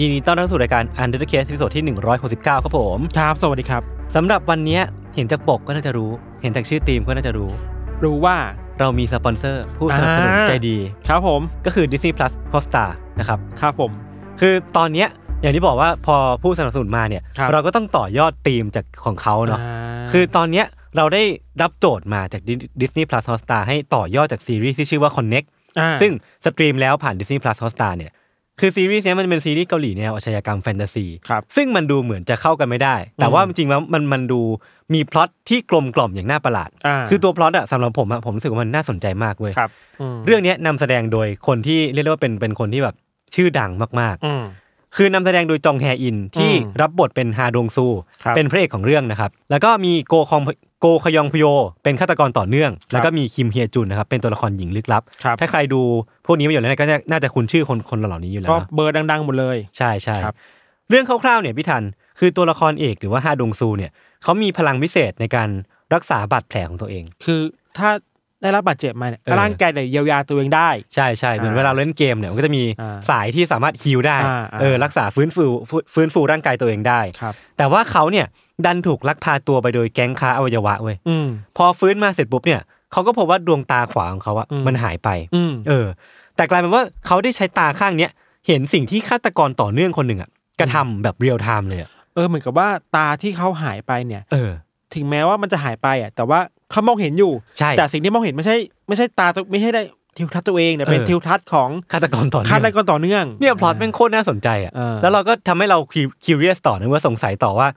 ยินดีต้อนรับสู่รายการ Untitled Case ตอนที่ 169 ครับผม ครับ สวัสดีครับ สำหรับวันเนี้ยเห็นจากปกก็น่าจะรู้ เห็นจากชื่อทีมก็น่าจะรู้ รู้ว่าเรามีสปอนเซอร์ ผู้สนับสนุนอ่าใจดี ครับผม ก็คือ Disney Plus Hotstar นะครับ ครับผม คือตอนเนี้ยอย่างที่บอกว่าพอผู้สนับสนุนมาเนี่ยครับเราก็ต้องต่อยอดธีมจากของเขาเนาะอ่าคือตอนเนี้ยเราได้รับโจทย์มาจาก Disney Plus Hotstar ให้ต่อยอดจากซีรีส์ที่ชื่อว่า Connect อ่าซึ่ง stream แล้วผ่าน Disney Plus Hotstar เนี่ย คือซีรีส์เนี้ยมันเป็นซีรีส์เกาหลีแนวอาชญากรรมแฟนตาซีครับซึ่งมันดูเหมือนจะเข้ากันไม่ได้ แต่ว่าจริงๆแล้วมันมันดูมีพล็อตที่กลมกล่อมอย่างน่าประหลาด อ่า คือตัวพล็อตอะสำหรับผมอะผมรู้สึกว่ามันน่าสนใจมากเว้ยครับมเรื่องเนี้ยนำแสดงโดยคนที่เรียกได้ว่าเป็นเป็นคนที่แบบชื่อดังมากอืม ๆ คือนำแสดงโดยจองแฮอินที่อืมรับบทเป็นฮาดงซูครับเป็นพระเอกของเรื่องนะครับ แล้วก็มีโกคองโกคยองพโยเป็นฆาตกรต่อเนื่อง แล้วก็มีคิมเฮียจุนนะครับเป็นตัวละครหญิงลึกลับครับถ้าใครดูพวกนี้มาอยู่แล้วเนี่ยก็จะน่าจะคุ้นชื่อคนคนเหล่านี้อยู่แล้วก็เนอะเบอร์ดังๆหมดเลย ใช่ใช่ครับเรื่องคร่าวๆเนี่ยพี่ทันคือตัวละครเอกหรือว่าฮาดงซูเนี่ยเขามีพลังพิเศษในการรักษาบาดแผลของตัวเอง คือถ้า ได้รับบาดเจ็บมาเนี่ยเออ ร่างกายเนี่ยเยียวยาตัวเองได้ ใช่ใช่เหมือนอ่าเวลาเราเล่นเกมเนี่ยมันก็จะมีอ่าสายที่สามารถฮิลได้อ่าอ่า เออรักษาฟื้นฟูฟื้นฟื้นฟูร่างกายตัวเองได้ ครับ แต่ว่าเขาเนี่ยดันถูกลักพาตัวไปโดยแก๊งค้าอวัยวะเว้ยอืม พอฟื้นมาเสร็จปุ๊บเนี่ยเขาก็พบว่าดวงตาขวาของเขาอะอืม มันหายไป อืมเออ แต่กลายเป็นว่าเขาได้ใช้ตาข้างเนี้ยเห็นสิ่งที่ฆาตกรต่อเนื่องคนหนึ่งอะกระทำแบบเรียลไทม์เลยอะเออเหมือนกับว่าตาที่เขาหายไปเนี่ย เออ ถึงแม้ว่ามันจะหายไปอะ แต่ว่า เขามองเห็นอยู่ ใช่ แต่สิ่งที่มองเห็นไม่ใช่ ไม่ใช่ตาตัวไม่ใช่ได้ทิวทัศน์ตัวเองแต่เป็นเออ ทิวทัศน์ของฆาตกรต่อเนื่ฆาองตกรต่อเนื่อง เนี่ยพล็อตแม่งโคตรน่าสนใจอะเออ แล้วเราก็ทำให้เรา curious ต่อนะว่าสงสัยต่อว่า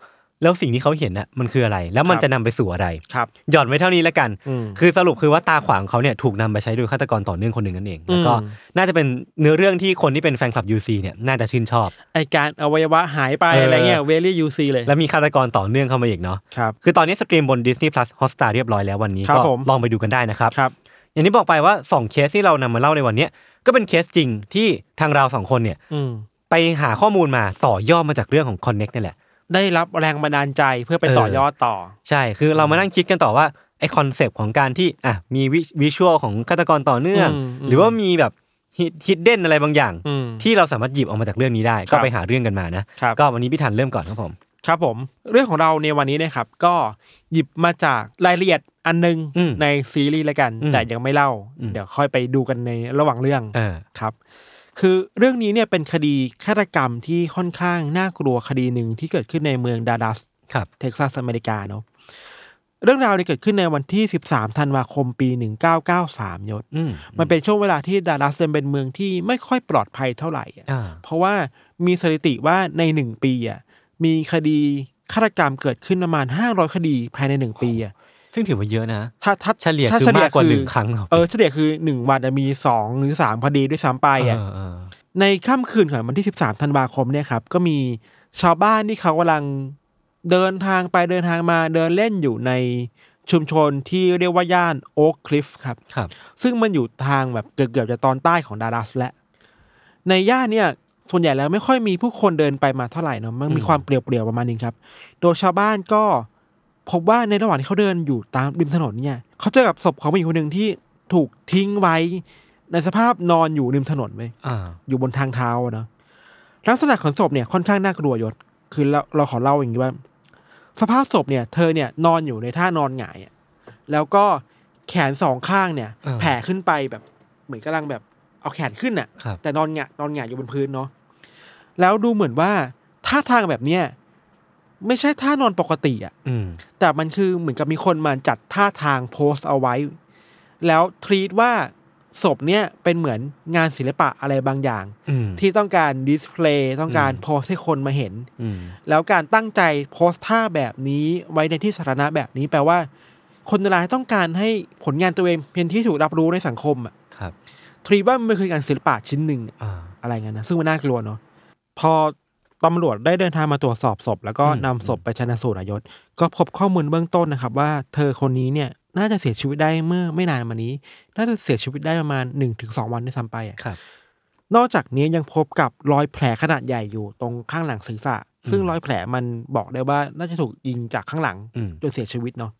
แล้วสิ่งที่เขาเห็นน่ะมันคืออะไร แล้วมันครับจะนำไปสู่อะไรครับหย่อนไว้เท่านี้แล้วกันอืมคือสรุปคือว่าตาขวาของเขาเนี่ยถูกนำไปใช้โดยฆาตกรต่อเนื่องคนหนึ่งนั่นเองแล้วก็อืมน่าจะเป็นเนื้อเรื่องที่คนที่เป็นแฟนคลับ UC เนี่ยน่าจะชื่นชอบไอการอวัยวะหายไปเออออะไรเงี้ยเวลี่ยูซีเลยและมีฆาตกรต่อเนื่องเข้ามาอีกเนาะครับคือตอนนี้ stream บน Disney Plus Hotstar เรียบร้อยแล้ววันนี้ครับก็ผมลองไปดูกันได้นะครับครับอย่างที่บอกไปว่า2เคสที่เรานำมาเล่าในวันเนี้ยก็เป็นเคสจริงที่ทางเราสองคนเนี่ยอืมไปหาข้อมูลมาต่อยอดมาจากเรื่องของ Connect นี่แหละ ได้รับแรงบันดาลใจเพื่อไปเออต่อยอดต่อ ใช่คือเรามานั่งคิดกันต่อว่าไอ concept ของการที่อะมี visual ของฆาตกรต่อเนื่องอืมอืมหรือว่ามีแบบ hidden อะไรบางอย่างอืมที่เราสามารถหยิบออกมาจากเรื่องนี้ได้ครัก็ไปหาเรื่องกันมานะครับก็วันนี้พี่ทันเริ่มก่อนครับผมครับผม เรื่องของเราในวันนี้นะครับ ก็หยิบมาจากรายละเอียดอันหนึงอืมในซีรีส์แล้วกันอืมแต่ยังไม่เล่าอืมเดี๋ยวค่อยไปดูกันในระหว่างเรื่องเออครับ คือเรื่องนี้เนี่ยเป็นคดีฆาตกรรมที่ค่อนข้างน่ากลัวคดีหนึ่งที่เกิดขึ้นในเมืองดัลลัสครับเท็กซัสอเมริกาเนาะเรื่องราวเนี่ยเกิดขึ้นในวันที่ 13 ธันวาคมปี 1993 ยศอืมมันเป็นช่วงเวลาที่ดัลลัสเป็นเมืองที่ไม่ค่อยปลอดภัยเท่าไหร่อะอ่าเพราะว่ามีสถิติว่าในหนึ่งปีอะมีคดีฆาตกรรมเกิดขึ้นประมาณ 500 คดีภายในหนึ่งปีอะ ซึ่งถือว่าเยอะนะ ถ้าถ้าเฉลี่ยถ้คือมากกว่าหนึ่งครั้งเออเฉลี่ยคือหนึ่งวันจะมีสองหรือสามคดีด้วยซ้ำไปอะเออเออในค่ำคืนของวันที่13ธันวาคมเนี่ยครับ ก็มีชาวบ้านที่เขากำลังเดินทางไปเดินทางมาเดินเล่นอยู่ในชุมชนที่เรียกว่าย่านโอ๊คคลิฟครับครับ ซึ่งมันอยู่ทางแบบเกือบๆจะตอนใต้ของดัลลัสและในย่านเนี่ยส่วนใหญ่แล้วไม่ค่อยมีผู้คนเดินไปมาเท่าไหร่เนาะมันมีอืมความเปลี่ยวๆประมาณนึงครับ โดยชาวบ้านก็ พบว่าในระหว่างที่เขาเดินอยู่ตามริมถนนเนี่ยเขาเจอกับศพของผู้หญิงคนหนึ่งที่ถูกทิ้งไว้ในสภาพนอนอยู่ริมถนนไว้ยอ่าอยู่บนทางเท้าอะเนาะลักษณะของศพเนี่ยค่อนข้างน่ากลัวยศคือเราเราขอเล่าอย่างนี้ว่า สภาพศพเนี่ย เธอเนี่ยนอนอยู่ในท่านอนหงายอะแล้วก็แขนสองข้างเนี่ยอ่าแผ่ขึ้นไปแบบเหมือนกำลังแบบเอาแขนขึ้นอะครับแต่นอนหงายนอนหงายอยู่บนพื้นเนาะแล้วดูเหมือนว่าท่าทางแบบเนี้ย ไม่ใช่ท่านอนปกติอะอืมแต่มันคือเหมือนกับมีคนมาจัดท่าทางโพสต์เอาไว้ แล้วทรีตว่าศพเนี่ยเป็นเหมือนงานศิลปะอะไรบางอย่างอืมที่ต้องการดิสเพลย์ต้องการอืมโพสต์ให้คนมาเห็นอืมแล้วการตั้งใจโพสต์ท่าแบบนี้ไว้ในที่สาธารณะแบบนี้แปลว่า คนร้ายต้องการให้ผลงานตัวเองเป็นที่ถูกรับรู้ในสังคมอะครับ ทรีตว่ามันคืองานศิลปะชิ้นหนึ่งอะอ่าอะไรเงี้ยนะซึ่งมันน่ากลัวเนาะพอ ตำรวจได้เดินทางมาตรวจสอบศพ แล้วก็อืมนำศพไปชันสูตรอะยศ ก็พบข้อมูลเบื้องต้นนะครับ ว่าเธอคนนี้เนี่ยน่าจะเสียชีวิตได้เมื่อไม่นานมานี้ น่าจะเสียชีวิตได้ประมาณหนึ่งถึงสองวันด้วยซ้ำไปอะครับ นอกจากนี้ยังพบกับรอยแผลขนาดใหญ่อยู่ตรงข้างหลังศีรษะ ซึ่งรอยแผลมันบอกได้ว่าน่าจะถูกยิงจากข้างหลังอืมจนเสียชีวิตเนาะ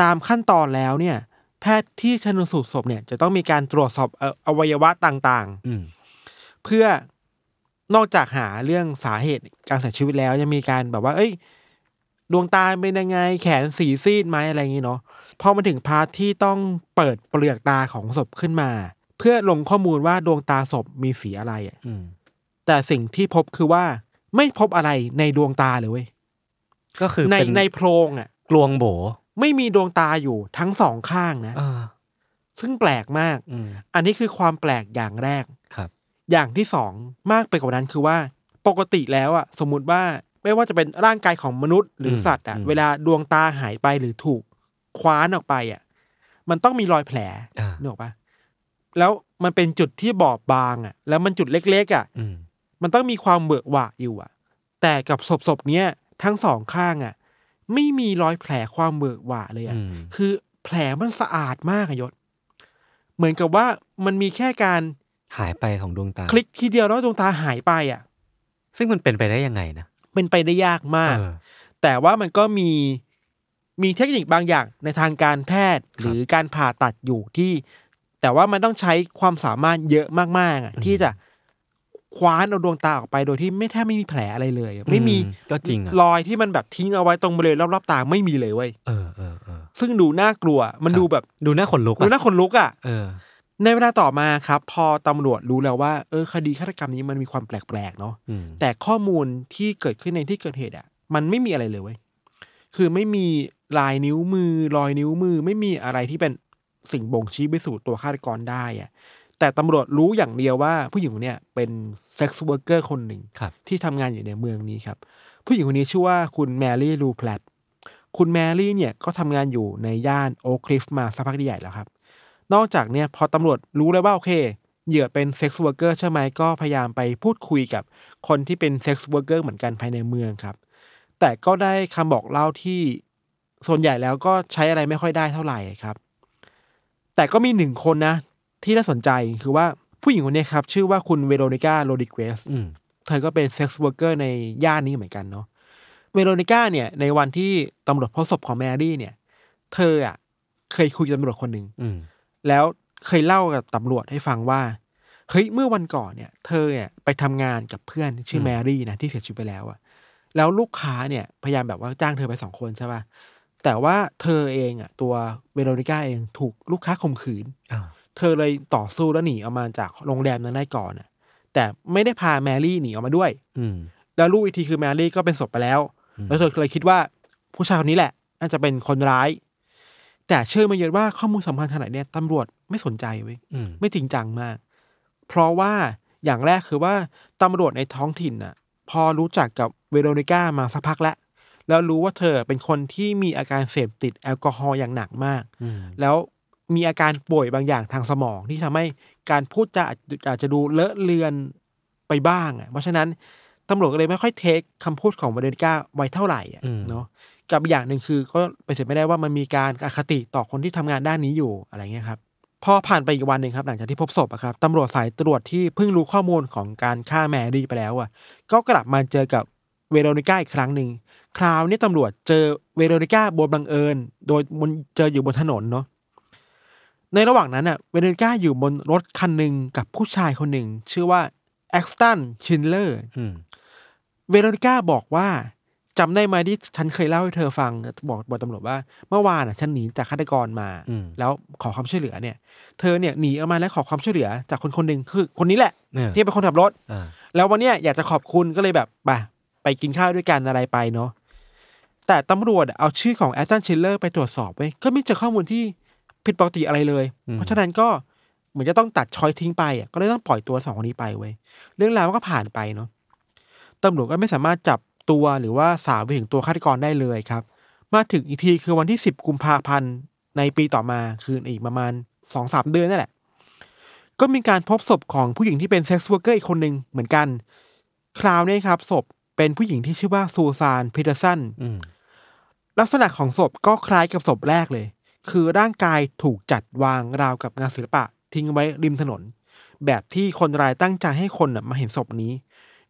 ตามขั้นตอนแล้วเนี่ย แพทย์ที่ชันสูตรศพเนี่ย จะต้องมีการตรวจสอบเอ่ออวัยวะต่างๆอืมเพื่อ นอกจากหาเรื่องสาเหตุการเสียชีวิตแล้วยังมีการแบบว่า เอ้ย ดวงตาเป็นยังไง แขนสีซีดไหมอะไรอย่างงี้เนาะพอมาถึงพาร์ทที่ต้องเปิดเปลือกตาของศพขึ้นมา เพื่อลงข้อมูลว่าดวงตาศพมีสีอะไรอะอืมแต่สิ่งที่พบคือว่าไม่พบอะไรในดวงตาเลยเว้ยก็คือในเป็นในโพรงอะ กลวงโบ ไม่มีดวงตาอยู่ทั้งสองข้างนะอ่าซึ่งแปลกมากอืมอันนี้คือความแปลกอย่างแรกครับ อย่างที่สองมากไปกว่านั้นคือว่าปกติแล้วอะสมมุติว่าไม่ว่าจะเป็นร่างกายของมนุษย์หรืออมสัตว์อะอืมเวลาดวงตาหายไปหรือถูกคว้านออกไปอะมันต้องมีรอยแผลอ่านึกออกปะแล้วมันเป็นจุดที่บอบบางอะแล้วมันจุดเล็กๆอะอืมมันต้องมีความเบิกหวะอยู่อะแต่กับศพศพๆเนี้ยทั้งสองข้างอะไม่มีรอยแผลความเบิกหวะเลยอะอืมคือแผลมันสะอาดมากอะยศ เหมือนกับว่ามันมีแค่การ หายไปของดวงตา คลิกทีเดียวแล้วดวงตาหายไปอะ ซึ่งมันเป็นไปได้ยังไงนะ เป็นไปได้ยากมาก เออ แต่ว่ามันก็มีมีเทคนิคบางอย่างในทางการแพทย์ครับหรือการผ่าตัดอยู่ที่ แต่ว่ามันต้องใช้ความสามารถเยอะมากๆอะที่จะคว้านเอาดวงตาออกไปโดยที่ไม่แทบไม่มีแผลอะไรเลยอะไม่มีอืก็จริงอะรอยที่มันแบบทิ้งเอาไว้ตรงบริเวณรอบๆตาไม่มีเลยเว้ยเออเออเออซึ่งดูน่ากลัว มันครับดูแบบดูน่าขนลุกดูอะน่าขนลุกอะ เออ ในเวลาต่อมาครับ พอตำรวจรู้แล้วว่าเออคดีฆาตกรรมนี้มันมีความแปลกๆเนาะอืม แต่ข้อมูลที่เกิดขึ้นในที่เกิดเหตุอะ มันไม่มีอะไรเลยเว้ยคือไม่มีลายนิ้วมือ รอยนิ้วมือ ไม่มีอะไรที่เป็นสิ่งบ่งชี้ไปสู่ตัวฆาตกรได้อะแต่ตำรวจรู้อย่างเดียวว่า ผู้หญิงคนเนี้ยเป็น sex worker คนหนึ่ง ครับ ที่ทำงานอยู่ในเมืองนี้ครับ ผู้หญิงคนนี้ชื่อว่าคุณแมรี่ลูแพลตคุณแมรี่เนี่ยก็ทำงานอยู่ในย่านโอคลิฟมาสักพักใหญ่แล้วครับ นอกจากเนี่ยพอตำรวจรู้เลยว่าโอเค เหยื่อเป็น sex worker ใช่ไหมก็พยายามไปพูดคุยกับคนที่เป็น sex worker เหมือนกันภายในเมืองครับ แต่ก็ได้คำบอกเล่าที่ส่วนใหญ่แล้วก็ใช้อะไรไม่ค่อยได้เท่าไหร่ครับ แต่ก็มีหนึ่งคนนะ ที่น่าสนใจคือว่าผู้หญิงคนนี้ครับ ชื่อว่าคุณเวโรนิก้าโรดริเกซเธอก็เป็นเซ็กซ์ว r ร์เกอร์ในย่านนี้เหมือนกันเนาะเวโรนิก้าเนี่ยในวันที่ตำรวจพบศพของแมรี่เนี่ย เธออะ เคยคุยกับตำรวจคนหนึ่ง แล้วเคยเล่ากับตำรวจให้ฟังว่าเฮ้ยเมื่อวันก่อนเนี่ย เธอเนี่ยไปทำงานกับเพื่อนชื่อแมรี่นะที่เสียชีวิตไปแล้วอะแล้วลูกค้าเนี่ยพยายามแบบว่าจ้างเธอไปสองคนใช่ป่ะแต่ว่าเธอเองอะตัวเวโรนิก้าเองถูกลูกค้าข่มขืนอ้าวเธอเลยต่อสู้แล้วหนีออกมาจากโรงแรมนั้นได้ก่อนน่ะ แต่ไม่ได้พาแมรี่หนีออกมาด้วย อืมแล้วรู้อีกทีคือแมรี่ก็เป็นศพไปแล้วอืมแล้วเธอเลยคิดว่าผู้ชายคนนี้แหละน่าจะเป็นคนร้าย แต่เชื่อมาเยอะว่าข้อมูลสำคัญขนาดเนี้ยตำรวจไม่สนใจเว้ยอืมไม่จริงจังมาก เพราะว่าอย่างแรกคือว่าตำรวจในท้องถิ่นน่ะ พอรู้จักกับเวโรนิก้ามาสักพักแล้ว แล้วรู้ว่าเธอเป็นคนที่มีอาการเสพติดแอลกอฮอล์อย่างหนักมาก อืมแล้วมีอาการป่วยบางอย่างทางสมองที่ทำให้การพูดจาอาจอาจจะดูเลอะเลือนไปบ้างอะเพราะฉะนั้นตำรวจก็เลยไม่ค่อยเทคคำพูดของเวเดนก้าไว้เท่าไหร่อะอืม เนาะ กับอีกอย่างหนึ่งคือก็ไปเสร็จไม่ได้ว่ามันมีการอคติต่อคนที่ทำงานด้านนี้อยู่อะไรเงี้ยครับพอผ่านไปอีกวันหนึ่งครับ หลังจากที่พบศพอะครับตำรวจสายตรวจที่เพิ่งรู้ข้อมูลของการฆ่าแมรี่ไปแล้วอะก็กลับมาเจอกับเวโรนิก้าอีกครั้งหนึ่งคราวนี้ตำรวจเจอเวโรนิก้าแบบบังเอิญ โดยมันเจออยู่บนถนนเนาะในระหว่างนั้นอะเวโรนิก้าอยู่บนรถคันหนึ่งกับผู้ชายคนหนึ่ง ชื่อว่าแอ็กสตันชินเลอร์อืมเวโรนิก้าบอกว่า จำได้ไหมที่ฉันเคยเล่าให้เธอฟังบอกบอกตำรวจว่า เมื่อวานอะฉันหนีจากฆาตกรมาอืมแล้วขอความช่วยเหลือเนี่ย เธอเนี่ยหนีออกมาแล้วขอความช่วยเหลือ จากคนคนหนึ่งคือคนนี้แหละเนี่ยที่เป็นคนขับรถอ่าแล้ววันเนี้ยอยากจะขอบคุณก็เลยแบบไปไปกินข้าวด้วยกันอะไรไปเนาะแต่ตำรวจเอาชื่อของแอสตันชิลเลอร์ไปตรวจสอบไว้ยก็ไม่เจอข้อมูลที่ผิดปกติอะไรเลยอืมเพราะฉะนั้นก็เหมือนจะต้องตัดชอยทิ้งไปอะก็เลยต้องปล่อยตัวสองคนนี้ไปเว้ยเรื่องราวก็ผ่านไปเนาะตำรวจก็ไม่สามารถจับ ตัวหรือว่าสาวไปถึงตัวฆาตกรได้เลยครับ มาถึงอีกทีคือวันที่สิบกุมภาพันธ์ในปีต่อมาคืออีกประมาณสองสามเดือนนั่นแหละ ก็มีการพบศพของผู้หญิงที่เป็น sex worker อีกคนหนึ่งเหมือนกัน คราวนี้ครับศพเป็นผู้หญิงที่ชื่อว่าซูซานพีเตอร์สันอืมลักษณะของศพก็คล้ายกับศพแรกเลย คือร่างกายถูกจัดวางราวกับงานศิลปะ ทิ้งไว้ริมถนน แบบที่คนร้ายตั้งใจให้คนน่ะมาเห็นศพนี้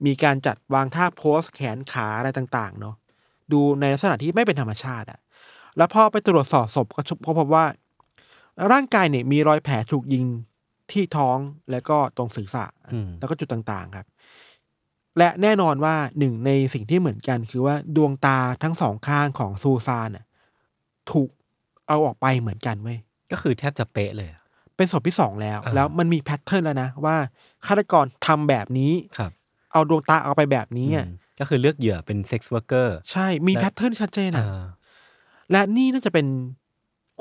มีการจัดวางท่าโพสแขนขาอะไรต่างๆเนาะดูในลักษณะที่ไม่เป็นธรรมชาติอะแล้วพอไปตรวจสอบศพก็พบว่า ร่างกายเนี่ยมีรอยแผลถูกยิงที่ท้องแล้วก็ตรงศีรษะอืมแล้วก็จุดต่างๆครับ และแน่นอนว่าหนึ่งในสิ่งที่เหมือนกัน คือว่าดวงตาทั้งสองข้างของซูซานน่ะถูกเอาออกไปเหมือนกันเว้ยก็คือแทบจะเป๊ะเลยอะเป็นศพที่สองแล้วอ่าแล้วมันมี pattern แล้วนะว่าฆาตกรทำแบบนี้ครับ เอาดวงตาเอาไปแบบนี้อะอืมก็คือเลือกเหยื่อเป็น sex worker ใช่มีและแพทเทิร์นชัดเจนอะและนี่น่าจะเป็น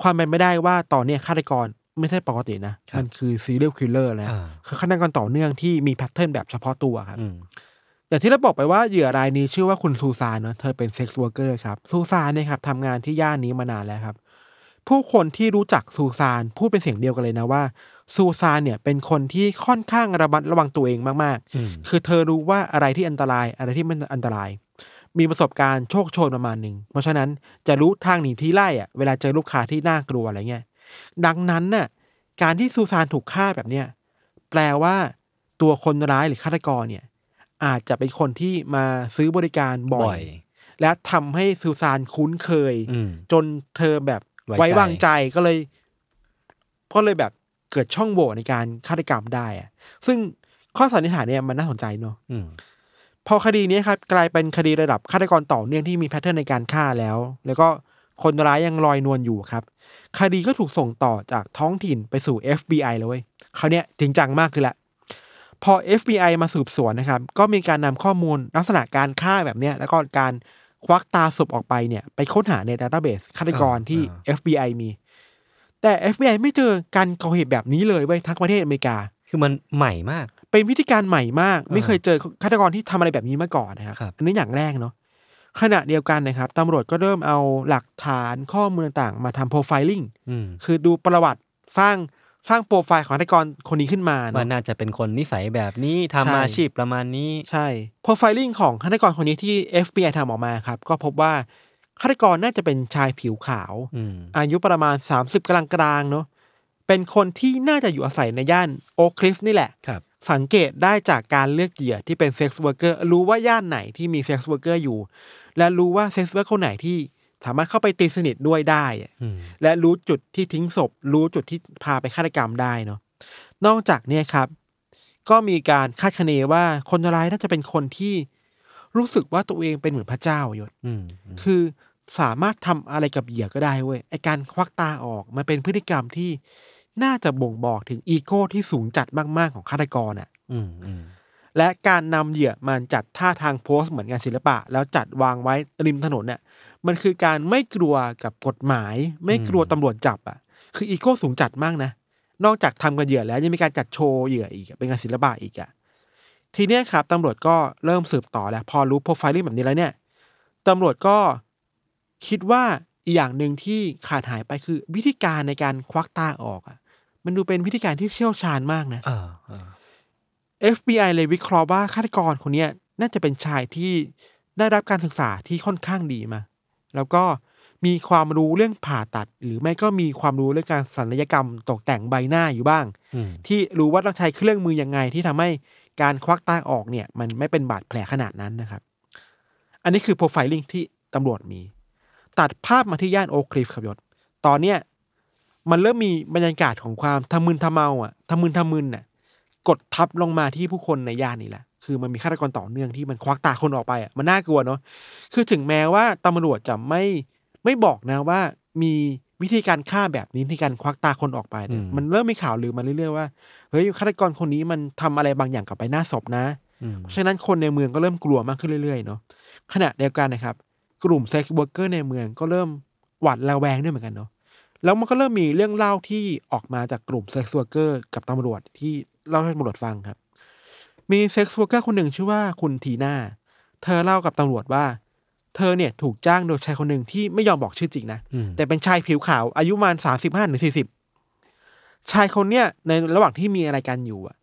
ความเป็นไปได้ว่าตอนเนี้ยฆาตกรไม่ใช่ปกตินะครับมันคือ serial killer แล้วอ่าคือฆาตกรต่อเนื่องที่มี pattern แบบเฉพาะตัวครับอืมอย่างที่เราบอกไปว่าเหยื่อรายนี้ชื่อว่าคุณซูซานเนาะเธอเป็น sex worker ครับซูซานเนี่ยครับทำงานที่ย่านนี้มานานแล้วครับ ผู้คนที่รู้จักซูซานพูดเป็นเสียงเดียวกันเลยนะว่า ซูซานเนี่ยเป็นคนที่ค่อนข้างระมัดระวังตัวเองมากอืมๆคือเธอรู้ว่าอะไรที่อันตรายอะไรที่ไม่อันตราย มีประสบการณ์โชคโชนประมาณหนึ่ง เพราะฉะนั้นจะรู้ทางหนีทีไล่อะเวลาเจอลูกค้าที่น่ากลัวอะไรเงี้ย ดังนั้นน่ะการที่ซูซานถูกฆ่าแบบเนี้ยแปลว่าตัวคนร้ายหรือฆาตกรเนี่ย อาจจะเป็นคนที่มาซื้อบริการบ่บ่ออยยและทำให้ซูซานคุ้นเคยอืมจนเธอแบบไว้ไว้ใจวางใจก็เลย ก็เลยแบบ เกิดช่องโหว่ในการฆาตกรรมได้อะซึ่งข้อสันนิษฐานเนี่ยมันน่าสนใจเนอะอืมพอคดีนี้ครับกลายเป็นคดีระดับฆาตกรต่อเนื่องที่มีแพทเทิร์นในการฆ่าแล้ว แล้วก็คนร้ายยังลอยนวลอยู่ครับ คดีก็ถูกส่งต่อจากท้องถิ่นไปสู่ FBI เลยเว้ยเขาวเนี้ยจริงจังมากคือละ พอ FBI มาสืบสวนนะครับ ก็มีการนำข้อมูลลักษณะการฆ่าแบบเนี้ยแล้วก็การควักตาศพออกไปเนี่ย ไปค้นหาในดัตเตอร์เบสฆาตกรที่ FBI มี แต่ FBI ไม่เจอการก่อเหตุแบบนี้เลยเว้ยทั้งประเทศอเมริกา คือมันใหม่มาก เป็นวิธีการใหม่มาก ไม่อ่าเคยเจอฆาตกรที่ทำอะไรแบบนี้มาก่อนนะครับ ครับ อันนี้อย่างแรกเนาะขณะเดียวกันนะครับตำรวจก็เริ่มเอาหลักฐานข้อมูลต่างๆ มาทำโปรไฟลิ่งอืมคือดูประวัติสร้างสร้างโปรไฟล์ของฆาตกรคนนี้ขึ้นมาว่าเนาะน่าจะเป็นคนนิสัยแบบนี้ใช่ทำอาชีพประมาณนี้ ใช่ profiling ของฆาตกรคนนี้ที่ FBI ทำออกมาครับ ก็พบว่า ฆาตกรน่าจะเป็นชายผิวขาวอืมอายุประมาณ 30กลางกลางๆเนาะเป็นคนที่น่าจะอยู่อาศัยในย่านโอคลิฟนี่แหละครับสังเกตได้จากการเลือกเหยื่อที่เป็นเซ็กซ์ r ว r ร์เกอร์รู้ว่าย่านไหนที่มีเซ็กซ์ r ว r ร์เกอร์อยู่ และรู้ว่าเซ็กซ์ r ว r ร์คนไหนที่สามารถเข้าไปตีสนิทด้วยได้อะอืมและรู้จุดที่ทิ้งศพ รู้จุดที่พาไปฆาตกรรมได้เนาะนอกจากเนี่ยครับ ก็มีการคาดคะเนว่าคนร้ายน่าจะเป็นคนที่รู้สึกว่าตัวเองเป็นเหมือนพระเจ้ายศอืมอืมคือ สามารถทำอะไรกับเหยื่อก็ได้เว้ยไอการควักตาออกมันเป็นพฤติกรรมที่น่าจะบ่งบอกถึงอีโก้ที่สูงจัดมากๆของฆาตกรอะ อืมอืมและการนำเหยื่อมันจัดท่าทางโพสเหมือนงานศิลปะ แล้วจัดวางไว้ริมถนนเนี่ยมันคือการไม่กลัวกับกฎหมาย ไม่กลัวตำรวจจับอะ คืออีโก้สูงจัดมากนะนอกจากทำกับเหยื่อแล้วยังมีการจัดโชว์เหยื่ออีกอะเป็นงานศิลปะอีกอะทีเนี้ยครับตำรวจก็เริ่มสืบต่อแล้ว พอรู้โปรไฟลิ่งแบบนี้แล้วเนี่ยตำรวจก็ คิดว่าอีกอย่างหนึ่งที่ขาดหายไปคือ วิธีการในการควักตาออกอะมันดูเป็นวิธีการที่เชี่ยวชาญมากนะอ่าอ่า FBI เลยวิเคราะห์ว่าฆาตกรคนเนี้ยน่าจะเป็นชายที่ได้รับการศึกษาที่ค่อนข้างดีมา แล้วก็มีความรู้เรื่องผ่าตัด หรือไม่ก็มีความรู้เรื่องการศัลยกรรมตกแต่งใบหน้าอยู่บ้างอืมที่รู้ว่าต้องใช้เครื่องมือยังไงที่ทำให้การควักตาออกเนี่ย มันไม่เป็นบาดแผลขนาดนั้นนะครับ อันนี้คือโปรไฟลิ่งที่ตำรวจมี ตัดภาพมาที่ย่านโอคลิฟครับยศตอนเนี้ยมันเริ่มมีบรรยากาศของความทำมึนทำเมาอะทำมึนทำมึนน่ะกดทับลงมาที่ผู้คนในย่านนี่แหละ คือมันมีฆาตกรต่อเนื่องที่มันควักตาคนออกไปอะมันน่ากลัวเนาะคือถึงแม้ว่าตำรวจจะไม่ไม่บอกนะว่ามีวิธีการฆ่าแบบนี้ที่การควักตาคนออกไปเนี่ยมันเริ่มมีข่าวลือมาเรื่อยๆว่าเฮ้ยฆาตกรคนนี้มันทำอะไรบางอย่างกับใบหน้าศพนะอืมเพราะฉะนั้นคนในเมืองก็เริ่มกลัวมากขึ้นเรื่อยๆเนาะขณะเดียวกันนะครับ กลุ่ม sex worker ในเมืองก็เริ่มหวาดระแวงด้วยเหมือนกันเนาะแล้วมันก็เริ่มมีเรื่องเล่าที่ออกมาจากกลุ่ม sex worker กับตำรวจที่เล่าให้ตำรวจฟังครับ มี sex worker คนหนึ่งชื่อว่าคุณทีน่าเธอเล่ากับตำรวจว่า เธอเนี่ยถูกจ้างโดยชายคนหนึ่งที่ไม่ยอมบอกชื่อจริงนะอืมแต่เป็นชายผิวขาวอายุประมาณสามสิบห้าถึงสี่สิบชายคนเนี้ยในระหว่างที่มีอะไรกันอยู่อะ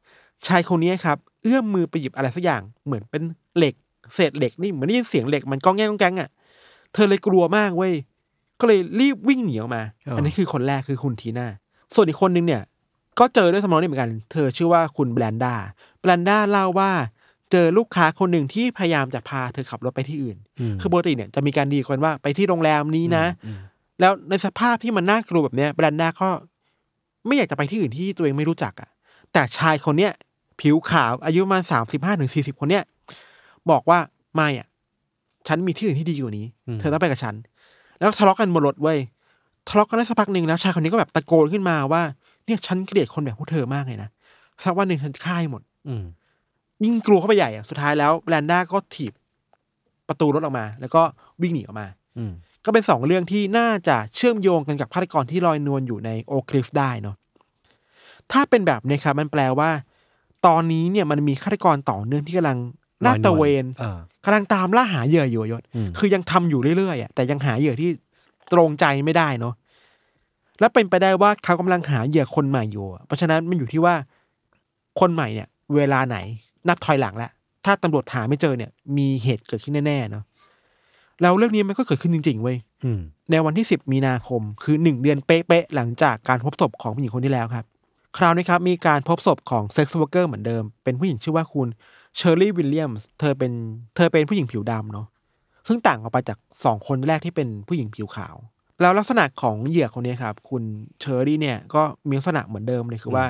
ชายคนเนี้ยครับเอื้อมมือไปหยิบอะไรสักอย่างเหมือนเป็นเหล็ก เศษเหล็กนี่เหมือนได้ยินเสียงเหล็กมันก้องแง่งก้องแกงอะ เธอเลยกลัวมากเว้ยก็เลยรีบวิ่งหนีออกมาอ๋ออัอันนี้คือคนแรกคือคุณทีน่าส่วนอีกคนนึงเนี่ย ก็เจอด้วยสมองนี่เหมือนกัน เธอชื่อว่าคุณแบรนด้าแบรนด้าเล่าว่าเจอลูกค้าคนหนึ่งที่พยายามจะพาเธอขับรถไปที่อื่นมคือปกติเนี่ยจะมีการดีกันว่าไปที่โรงแรมนี้นะอืมแล้วในสภาพที่มันน่ากลัวแบบเนี้ยแบรนด้าก็ไม่อยากจะไปที่อื่นที่ตัวเองไม่รู้จักอะ่ะ แต่ชายคนเนี้ยผิวขาวอายุประมาณสามสิบห้าถึงสี่สิบคนเนี้ยบอกว่าไม่อะ ฉันมีที่อื่นที่ดีกว่านี้ เธอต้องไปกับฉัน แล้วทะเลาะกันบนรถเว้ยทะเลาะกันได้สักพักหนึ่งแล้วชายคนนี้ก็แบบตะโกนขึ้นมาว่า เนี่ยฉันเกลียดคนแบบพวกเธอมากเลยนะสักวันหนึ่งฉันจะฆ่าให้หมด อืมยิ่งกลัวเข้าไปใหญ่อะสุดท้ายแล้วแบรนด้าก็ถีบประตูรถออกมา แล้วก็วิ่งหนีออกมา อืมก็เป็นสองเรื่องที่น่าจะเชื่อมโยงกันกับฆาตกรที่ลอยนวลอยู่ในโอคลิฟได้เนาะถ้าเป็นแบบนี้ครับมันแปลว่า ตอนนี้เนี่ยมันมีฆาตกรต่อเนื่องที่กำลัง ลาดตระเวนเออกำลังตามล่าหาเหยื่ออยู่อะยศอืมคือยังทำอยู่เรื่อยๆอะแต่ยังหาเหยื่อที่ตรงใจไม่ได้เนาะและเป็นไปได้ว่าเขากำลังหาเหยื่อคนใหม่อยู่อะเพราะฉะนั้นมันอยู่ที่ว่าคนใหม่เนี่ย เวลาไหนนับถอยหลังแล้วถ้าตำรวจหาไม่เจอเนี่ย มีเหตุเกิดขึ้นแน่ๆเนาะแล้วเรื่องนี้มันก็เกิดขึ้นจริงๆเว้ยอืมในวันที่10มีนาคม คือหนึ่งเดือนเป๊ะๆหลังจากการพบศพของผู้หญิงคนที่แล้วครับ คราวนี้ครับ มีการพบศพของ sex worker เหมือนเดิม เป็นผู้หญิงชื่อว่าคุณ เชอร์รี่วิลเลียมส์เธอเป็นเธอเป็นผู้หญิงผิวดำเนาะซึ่งต่างออกไปจากสองคนแรกที่เป็นผู้หญิงผิวขาว แล้วลักษณะของเหยื่อคนนี้ครับ คุณเชอร์รี่เนี่ยก็มีลักษณะเหมือนเดิมเลยคือว่า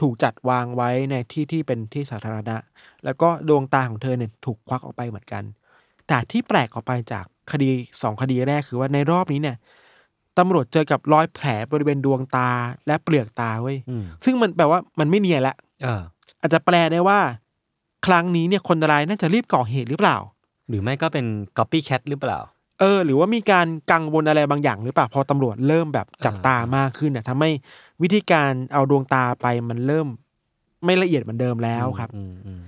ถูกจัดวางไว้ในที่ที่เป็นที่สาธารณะ แล้วก็ดวงตาของเธอเนี่ยถูกควักออกไปเหมือนกัน แต่ที่แปลกออกไปจากคดีสองคดีแรกคือว่าในรอบนี้เนี่ยตำรวจเจอกับรอยแผลบริเวณดวงตาและเปลือกตาเว้ยอืมซึ่งมันแปลว่ามันไม่เนียนละเอออาจจะแปลได้ว่า ครั้งนี้เนี่ยคนร้ายน่าจะรีบก่อเหตุหรือเปล่า หรือไม่ก็เป็น copycat หรือเปล่า เออ หรือว่ามีการกังวลอะไรบางอย่างหรือเปล่าพอตำรวจเริ่มแบบจับตามากขึ้นเนี่ยทำให้วิธีการเอาดวงตาไปมันเริ่ม ไม่ละเอียดเหมือนเดิมแล้วครับอืมอืม